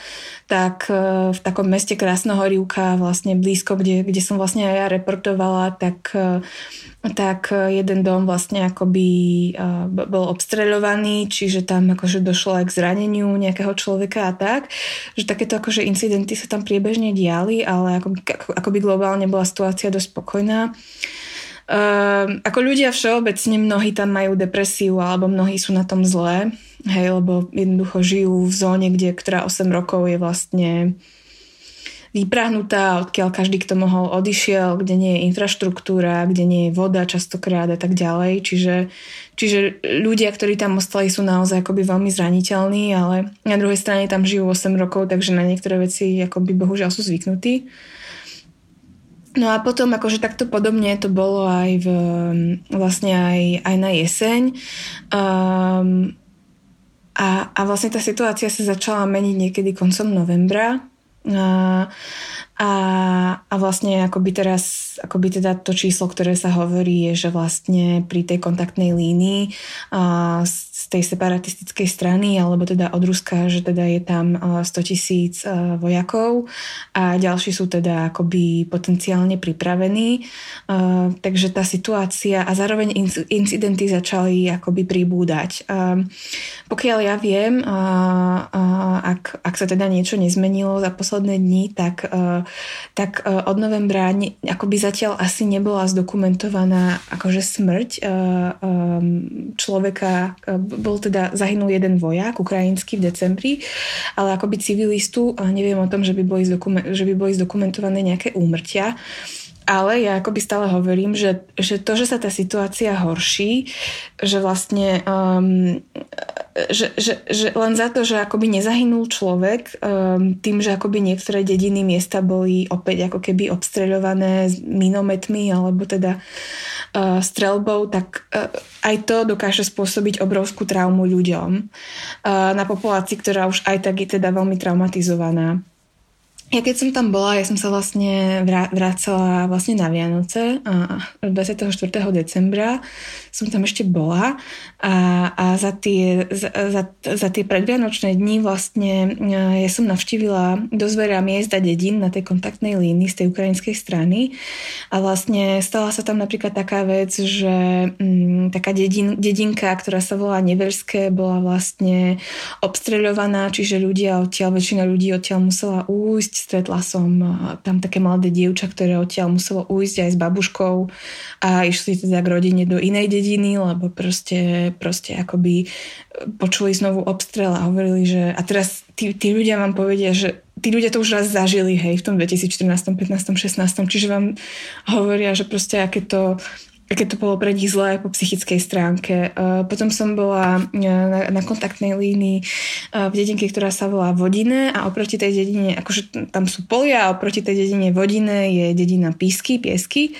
tak uh, v takom meste Krásnohorivka, vlastne blízko, kde, kde som vlastne aj ja reportovala, tak uh, tak jeden dom vlastne akoby e, bol obstreľovaný, čiže tam akože došlo aj k zraneniu nejakého človeka a tak, že takéto akože incidenty sa tam priebežne diali, ale akoby, akoby globálne bola situácia dosť spokojná. Uh, ako ľudia všeobecne mnohí tam majú depresiu alebo mnohí sú na tom zlé, hej, lebo jednoducho žijú v zóne, kde, ktorá 8 rokov je vlastne vyprahnutá, odkiaľ každý, kto mohol, odišiel, kde nie je infraštruktúra, kde nie je voda častokrát a tak ďalej. Čiže, čiže ľudia, ktorí tam ostali, sú naozaj akoby veľmi zraniteľní, ale na druhej strane tam žijú 8 rokov, takže na niektoré veci akoby bohužiaľ sú zvyknutí. No a potom akože takto podobne to bolo aj v, vlastne aj, aj na jeseň. Um, a, a vlastne tá situácia sa začala meniť niekedy koncom novembra a, A, a vlastne akoby teraz, akoby teda to číslo, ktoré sa hovorí, je, že vlastne pri tej kontaktnej línii a, tej separatistickej strany, alebo teda od Ruska, že teda je tam 100 tisíc vojakov a ďalší sú teda akoby potenciálne pripravení. A, takže tá situácia a zároveň incidenty začali akoby pribúdať. Pokiaľ ja viem, ak, ak sa teda niečo nezmenilo za posledné dni, tak tak e, od novembra akoby zatiaľ asi nebola zdokumentovaná akože smrť e, e, človeka, bol teda, zahynul jeden vojak ukrajinský v decembri, ale akoby civilistu, neviem o tom, že by boli, zdokument, že by boli zdokumentované nejaké úmrtia. Ale ja akoby stále hovorím, že, že to, že sa tá situácia horší, že vlastne um, že, že, že len za to, že akoby nezahynul človek um, tým, že akoby niektoré dediny miesta boli opäť ako keby obstreľované minometmi alebo teda uh, strelbou, tak uh, aj to dokáže spôsobiť obrovskú traumu ľuďom uh, na populácii, ktorá už aj tak je teda veľmi traumatizovaná. Ja keď som tam bola, ja som sa vlastne vracala vlastne na Vianoce a 24. decembra som tam ešte bola a, a za, tie, za, za, za tie predvianočné dni vlastne e, ja som navštívila dosť veľa miest a dedín na tej kontaktnej línii z tej ukrajinskej strany a vlastne stala sa tam napríklad taká vec, že m, mm, taká dedin, dedinka, ktorá sa volá Neverské, bola vlastne obstreľovaná, čiže ľudia odtiaľ, väčšina ľudí odtiaľ musela újsť. Stretla som e, tam také mladé dievča, ktoré odtiaľ muselo újsť aj s babuškou a išli teda k rodine do inej dediny dediny, lebo proste, proste akoby počuli znovu obstrel a hovorili, že a teraz tí, tí ľudia vám povedia, že tí ľudia to už raz zažili, hej, v tom 2014, 15, 16, čiže vám hovoria, že proste aké to aké to bolo pre nich zlé po psychickej stránke. Uh, potom som bola uh, na, na kontaktnej línii v dedinke, ktorá sa volá Vodine a oproti tej dedine, akože tam sú polia a oproti tej dedine Vodine je dedina Písky, Piesky.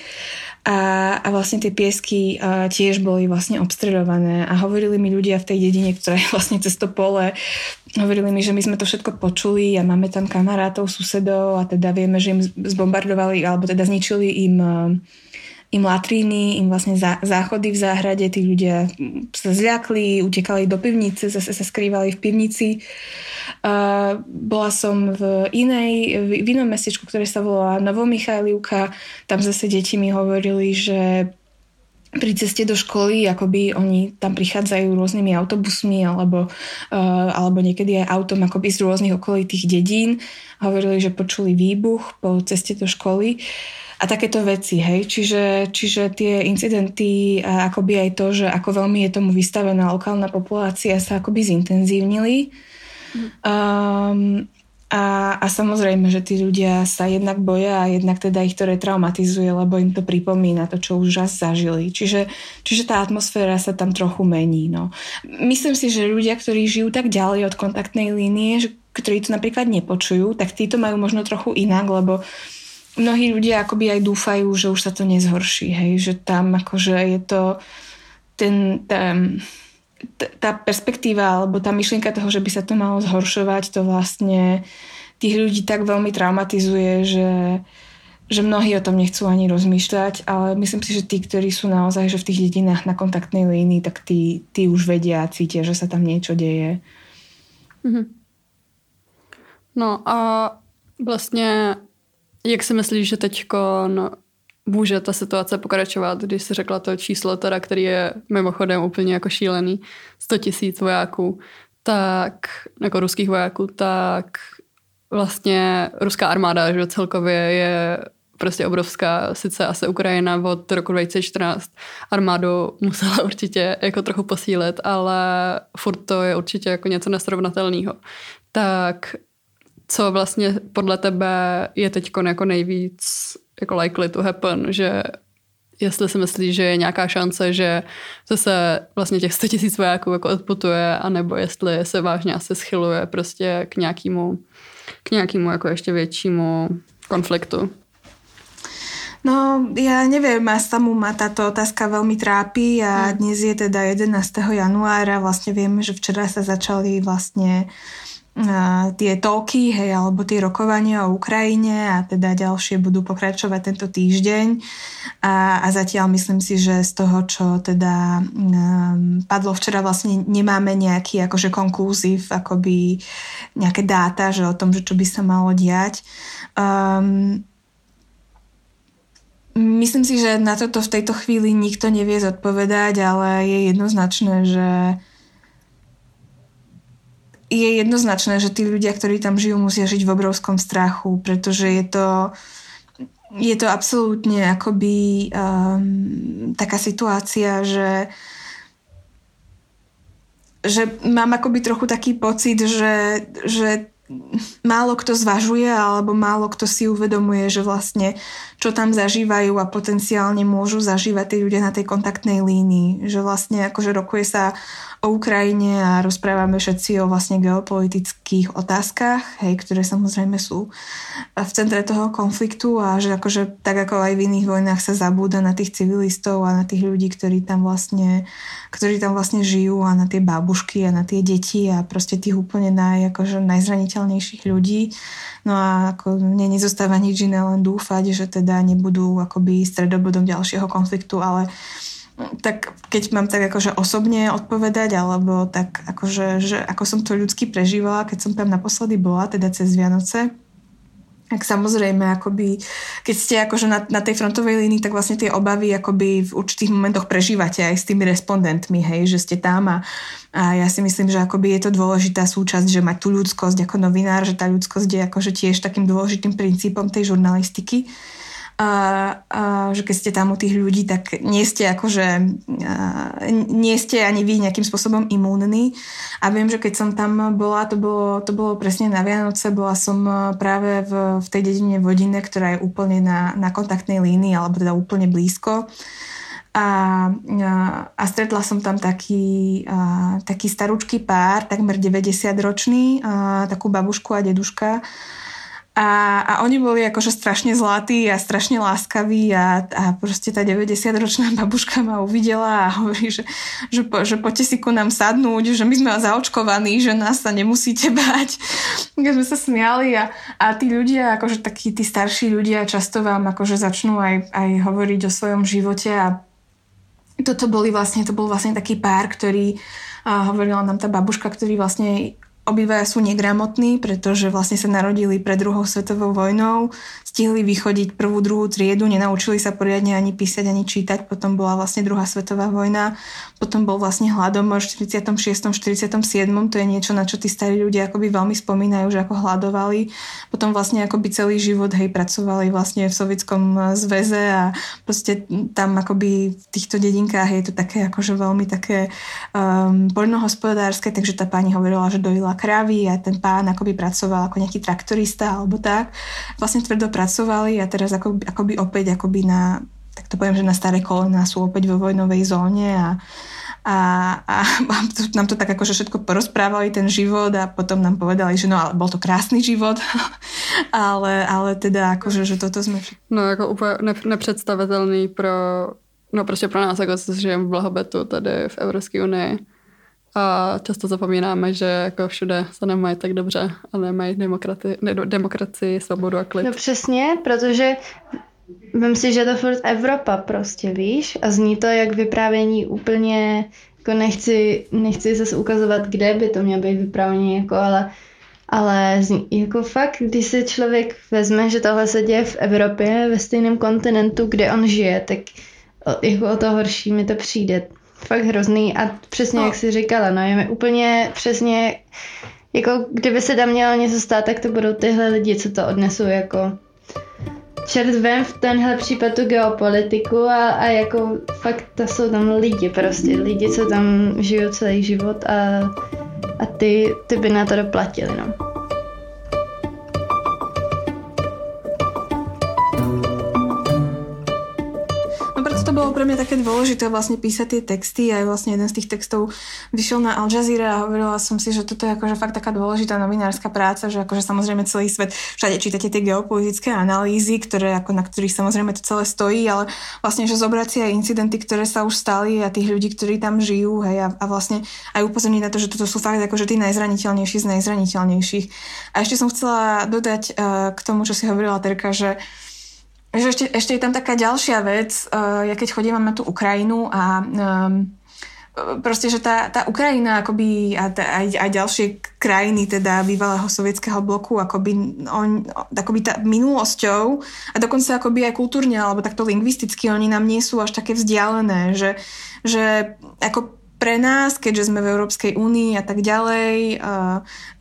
A, a vlastne tie piesky a, tiež boli vlastne obstredované a hovorili mi ľudia v tej dedine, ktorá je vlastne cez to pole, hovorili mi, že my sme to všetko počuli a máme tam kamarátov, susedov a teda vieme, že im zbombardovali alebo teda zničili im im latríny, im vlastne zá, záchody v záhrade, tí ľudia sa zľakli, utekali do pivnice, zase sa skrývali v pivnici. Uh, bola som v inej, v, inom mestečku, ktoré sa volá Novomichajlivka, tam zase deti mi hovorili, že pri ceste do školy, akoby oni tam prichádzajú rôznymi autobusmi alebo, uh, alebo niekedy aj autom akoby z rôznych okolitých dedín. Hovorili, že počuli výbuch po ceste do školy. Uh, a takéto veci, hej. Čiže, čiže tie incidenty a akoby aj to, že ako veľmi je tomu vystavená lokálna populácia sa akoby zintenzívnili. Mm. Um, a, a samozrejme, že tí ľudia sa jednak boja a jednak teda ich to retraumatizuje, lebo im to pripomína to, čo už raz zažili. Čiže, čiže tá atmosféra sa tam trochu mení. No. Myslím si, že ľudia, ktorí žijú tak ďalej od kontaktnej línie, že, ktorí to napríklad nepočujú, tak títo majú možno trochu inak, lebo uh, mnohí ľudia akoby aj dúfajú, že už sa to nezhorší, hej, že tam akože je to ten, tá, tá perspektíva alebo tá myšlienka toho, že by sa to malo zhoršovať, to vlastne tých ľudí tak veľmi traumatizuje, že, že mnohí o tom nechcú ani rozmýšľať, ale myslím si, že tí, ktorí sú naozaj že v tých dedinách na kontaktnej línii, tak tí, tí už vedia cítia, že sa tam niečo deje. Mm-hmm. No a vlastně jak si myslíš, že teď no, může ta situace pokračovat, když si řekla to číslo, teda, který je mimochodem úplně jako šílený, 100 tisíc vojáků, tak, jako ruských vojáků, tak vlastně ruská armáda, že celkově je prostě obrovská, sice asi Ukrajina od roku 2014 armádu musela určitě jako trochu posílit, ale furt to je určitě jako něco nesrovnatelného. Tak co vlastně podle tebe je teď jako nejvíc jako likely to happen, že jestli si myslíš, že je nějaká šance, že zase vlastně těch 100 tisíc vojáků jako odputuje, anebo jestli se vážně asi schyluje prostě k nějakému, k nějakému jako ještě většímu konfliktu. No, ja neviem, ma samú ma táto otázka veľmi trápi a mm. dnes je teda 11. januára, vlastne vieme, že včera sa začali vlastne tie toky, hej, alebo tie rokovania o Ukrajine a teda ďalšie budú pokračovať tento týždeň a, a zatiaľ myslím si, že z toho, čo teda um, padlo včera, vlastne nemáme nejaký akože konklúziv, akoby nejaké dáta, že o tom, že čo by sa malo diať. Um, myslím si, že na toto v tejto chvíli nikto nevie zodpovedať, ale je jednoznačné, že je jednoznačné, že tí ľudia, ktorí tam žijú, musia žiť v obrovskom strachu, pretože je to, je to absolútne akoby um, taká situácia, že že mám akoby trochu taký pocit, že, že málo kto zvažuje alebo málo kto si uvedomuje, že vlastne čo tam zažívajú a potenciálne môžu zažívať tí ľudia na tej kontaktnej línii. Že vlastne akože rokuje sa o Ukrajine a rozprávame všetci o vlastne geopolitických otázkach, hej, ktoré samozrejme sú v centre toho konfliktu a že akože tak ako aj v iných vojnách sa zabúda na tých civilistov a na tých ľudí, ktorí tam vlastne, ktorí tam vlastne žijú a na tie babušky a na tie deti a proste tých úplne naj, akože najzraniteľnejších ľudí. No a ako mne nezostáva nič iné, len dúfať, že teda nebudú akoby stredobodom ďalšieho konfliktu, ale tak keď mám tak akože osobne odpovedať, alebo tak akože, že ako som to ľudsky prežívala, keď som tam naposledy bola, teda cez Vianoce, tak samozrejme, akoby, keď ste akože na, na tej frontovej línii, tak vlastne tie obavy akoby v určitých momentoch prežívate aj s tými respondentmi, hej, že ste tam a, a ja si myslím, že akoby je to dôležitá súčasť, že mať tú ľudskosť ako novinár, že tá ľudskosť je akože tiež takým dôležitým princípom tej žurnalistiky a, a že keď ste tam u tých ľudí, tak nie ste akože a, nie ste ani vy nejakým spôsobom imúnni. A viem, že keď som tam bola, to bolo, to bolo presne na Vianoce, bola som práve v, v tej dedine Vodine, ktorá je úplne na, na kontaktnej línii alebo teda úplne blízko. A, a, a stretla som tam taký, a, taký starúčky pár, takmer 90 ročný, a, takú babušku a deduška a, a oni boli akože strašne zlatí a strašne láskaví a, a proste tá 90-ročná babuška ma uvidela a hovorí, že, že, po, že poďte si ku nám sadnúť, že my sme zaočkovaní, že nás sa nemusíte bať. Keď sme sa smiali a, a tí ľudia, akože takí tí starší ľudia často vám akože začnú aj, aj hovoriť o svojom živote a toto boli vlastne, to bol vlastne taký pár, ktorý a hovorila nám tá babuška, ktorý vlastne obidvaja sú negramotní, pretože vlastne sa narodili pred druhou svetovou vojnou, stihli vychodiť prvú, druhú triedu, nenaučili sa poriadne ani písať, ani čítať, potom bola vlastne druhá svetová vojna, potom bol vlastne hladomor v 46. 47. To je niečo, na čo tí starí ľudia akoby veľmi spomínajú, že ako hľadovali. Potom vlastne akoby celý život hej, pracovali vlastne v Sovietskom zväze a proste tam akoby v týchto dedinkách je to také akože veľmi také um, poľnohospodárske, takže tá pani hovorila, že dojila kravy a ten pán akoby pracoval ako nejaký traktorista alebo tak. Vlastne tvrdo pracovali a teraz ako, akoby opäť akoby na, tak to poviem, že na staré kolena sú opäť vo vojnovej zóne a a, a, nám to tak akože všetko porozprávali, ten život a potom nám povedali, že no ale bol to krásny život, ale, ale teda akože, že toto sme... No jako úplně nepředstavitelný pro, no prostě pro nás, jako žijeme v blahobetu tady v Evropské unii a často zapomínáme, že jako všude se nemají tak dobře a nemají demokrati, ne, demokracii, svobodu a klid. No přesně, protože Vím si, že to furt Evropa prostě, víš? A zní to jak vyprávění úplně, jako nechci, nechci zase ukazovat, kde by to mělo být vyprávění, jako, ale, ale zní, jako fakt, když si člověk vezme, že tohle se děje v Evropě, ve stejném kontinentu, kde on žije, tak jako o to horší mi to přijde fakt hrozný a přesně no. jak jsi říkala, no je mi úplně přesně, jako kdyby se tam mělo něco stát, tak to budou tyhle lidi, co to odnesou jako čert vem v tenhle případ tu geopolitiku a, a jako fakt to jsou tam lidi prostě, lidi, co tam žijou celý život a, a ty, ty by na to doplatili, no. Mňa také dôležité vlastne písať tie texty. Aj vlastne jeden z tých textov vyšiel na Al Jazeera a hovorila som si, že toto je akože fakt taká dôležitá novinárska práca, že akože samozrejme celý svet, všade čítate tie geopolitické analýzy, ktoré, ako na ktorých samozrejme to celé stojí, ale vlastne, že zobrať si aj incidenty, ktoré sa už stali a tých ľudí, ktorí tam žijú, hej, a, a vlastne aj upozorniť na to, že toto sú fakt akože tí najzraniteľnejší z najzraniteľnejších. A ešte som chcela dodať uh, k tomu, čo si hovorila Terka, že že ešte, ešte je tam taká ďalšia vec, uh, ja keď chodím na tú Ukrajinu a um, proste, že tá, tá Ukrajina akoby a tá, aj, aj ďalšie krajiny teda bývalého sovietského bloku akoby, on, akoby tá minulosťou a dokonca akoby aj kultúrne alebo takto lingvisticky oni nám nie sú až také vzdialené, že, že ako pre nás, keďže sme v Európskej únii a tak ďalej.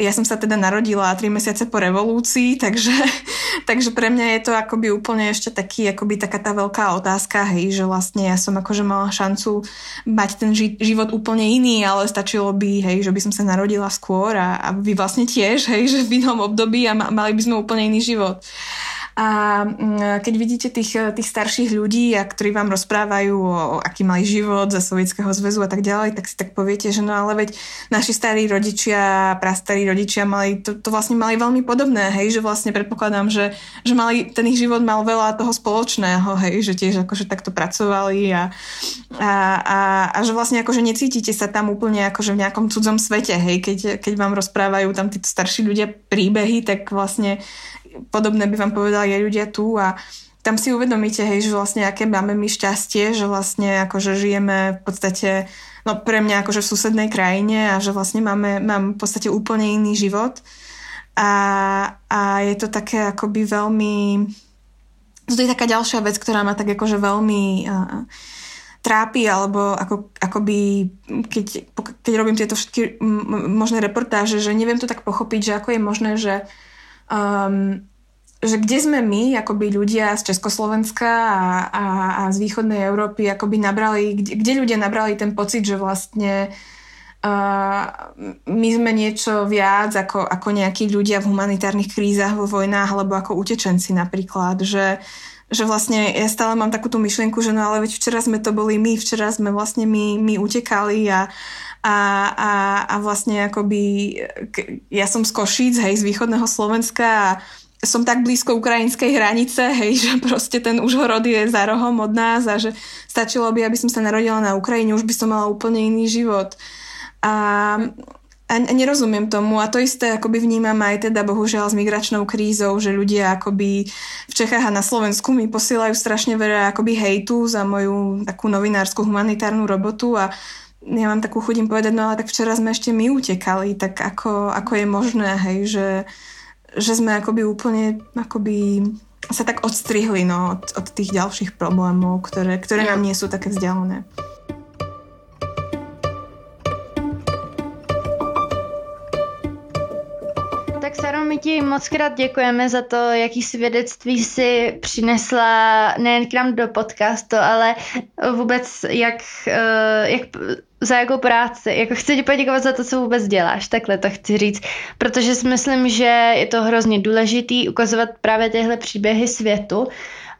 Ja som sa teda narodila tri mesiace po revolúcii, takže, takže pre mňa je to akoby úplne ešte taký, akoby taká tá veľká otázka, hej, že vlastne ja som akože mala šancu mať ten život úplne iný, ale stačilo by, hej, že by som sa narodila skôr a, a vy vlastne tiež, hej, že v inom období a mali by sme úplne iný život. A mm, keď vidíte tých, tých starších ľudí, a ktorí vám rozprávajú o, o aký mali život za Sovietskeho zväzu a tak ďalej, tak si tak poviete, že no ale veď naši starí rodičia, prastarí rodičia mali, to, to vlastne mali veľmi podobné, hej, že vlastne predpokladám, že, že mali, ten ich život mal veľa toho spoločného, hej, že tiež akože takto pracovali a, a, a, a že vlastne akože necítite sa tam úplne akože v nejakom cudzom svete, hej, keď, keď vám rozprávajú tam títo starší ľudia príbehy, tak vlastne podobné by vám povedali aj ľudia tu a tam si uvedomíte, hej, že vlastne aké máme my šťastie, že vlastne akože žijeme v podstate, no pre mňa akože v susednej krajine a že vlastne máme, mám v podstate úplne iný život. A, a je to také akoby veľmi, to je taká ďalšia vec, ktorá ma tak akože veľmi uh, trápi, alebo ako, akoby, keď, keď robím tieto všetky možné reportáže, že neviem to tak pochopiť, že ako je možné, že um, že kde sme my, akoby ľudia z Československa a, a, a z východnej Európy, akoby nabrali, kde, kde ľudia nabrali ten pocit, že vlastne uh, my sme niečo viac ako, ako nejakí ľudia v humanitárnych krízach, vo vojnách, alebo ako utečenci napríklad, že, že vlastne ja stále mám takú tú myšlienku, že no ale veď včera sme to boli my, včera sme vlastne my, my utekali a, a, a, a vlastne akoby ja som z Košíc, hej, z východného Slovenska a som tak blízko ukrajinskej hranice, hej, že proste ten Užhorod je za rohom od nás a že stačilo by, aby som sa narodila na Ukrajine, už by som mala úplne iný život. A, a nerozumiem tomu a to isté akoby vnímam aj teda bohužiaľ s migračnou krízou, že ľudia akoby v Čechách a na Slovensku mi posielajú strašne veľa akoby hejtu za moju takú novinárskú humanitárnu robotu a ja mám takú chudím povedať, no ale tak včera sme ešte my utekali, tak ako, ako je možné, hej, že, že sme akoby úplne akoby sa tak odstrihli no, od, od tých ďalších problémov, ktoré, ktoré nám nie sú také vzdialené. My ti moc krát děkujeme za to, jaký svědectví si přinesla nejen k nám do podcastu, ale vůbec jak, eh, jak za jakou práci. Jako chci ti poděkovat za to, co vůbec děláš, takhle to chci říct, protože si myslím, že je to hrozně důležitý ukazovat právě tyhle příběhy světu,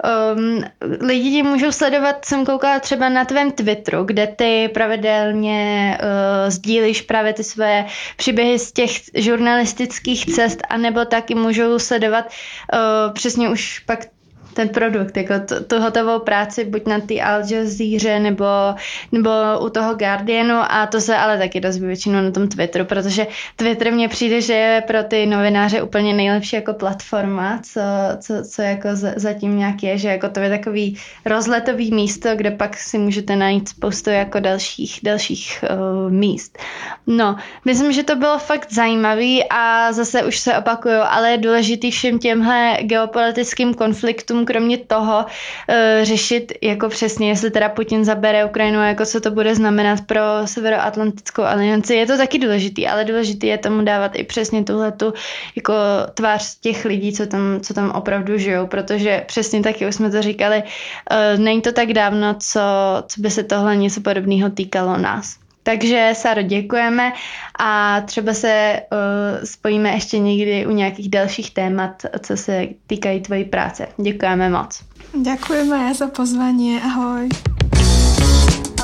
Um, lidi ti můžou sledovat, jsem koukala třeba na tvém Twitteru, kde ty pravidelně uh, sdílíš právě ty své příběhy z těch žurnalistických cest, anebo taky můžou sledovat uh, přesně už pak ten produkt, jako tu, tu hotovou práci buď na té Al Jazeera nebo, nebo u toho Guardianu a to se ale taky dozví většinou na tom Twitteru, protože Twitter mně přijde, že je pro ty novináře úplně nejlepší jako platforma, co, co, co jako zatím nějak je, že jako to je takový rozletový místo, kde pak si můžete najít spoustu jako dalších, dalších uh, míst. No, myslím, že to bylo fakt zajímavý a zase už se opakuju, ale je důležitý všem těmhle geopolitickým konfliktům, kromě toho uh, řešit jako přesně, jestli teda Putin zabere Ukrajinu a jako co to bude znamenat pro Severoatlantickou alianci. Je to taky důležitý, ale důležitý je tomu dávat i přesně tuhle tu jako tvář těch lidí, co tam, co tam opravdu žijou, protože přesně taky už jsme to říkali, uh, není to tak dávno, co, co by se tohle něco podobného týkalo nás. Takže Saro, děkujeme a třeba se uh, spojíme ještě někdy u nějakých dalších témat, co se týkají tvojí práce. Děkujeme moc. Děkujeme za pozvání. Ahoj.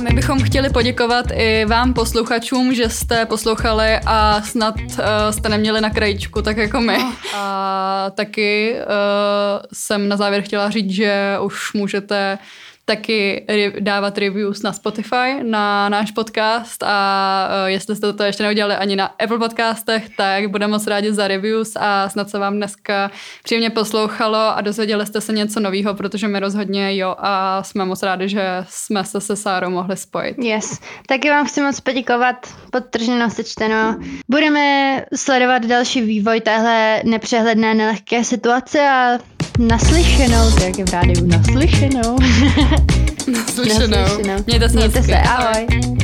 my bychom chtěli poděkovat i vám posluchačům, že jste poslouchali a snad uh, jste neměli na krajičku, tak jako my. Oh. A taky uh, jsem na závěr chtěla říct, že už můžete taky dávat reviews na Spotify, na náš podcast a uh, jestli jste to ještě neudělali ani na Apple podcastech, tak budeme moc rádi za reviews a snad se vám dneska příjemně poslouchalo a dozvěděli jste se něco nového, protože my rozhodně jo a jsme moc rádi, že jsme se se Sárou mohli spojit. Yes. Taky vám chci moc poděkovat, podtrženo sečteno. Budeme sledovat další vývoj téhle nepřehledné, nelehké situace a naslyšenou, tak je v rádiu naslyšenou. naslyšenou. Mějte se Mějte se, ahoj.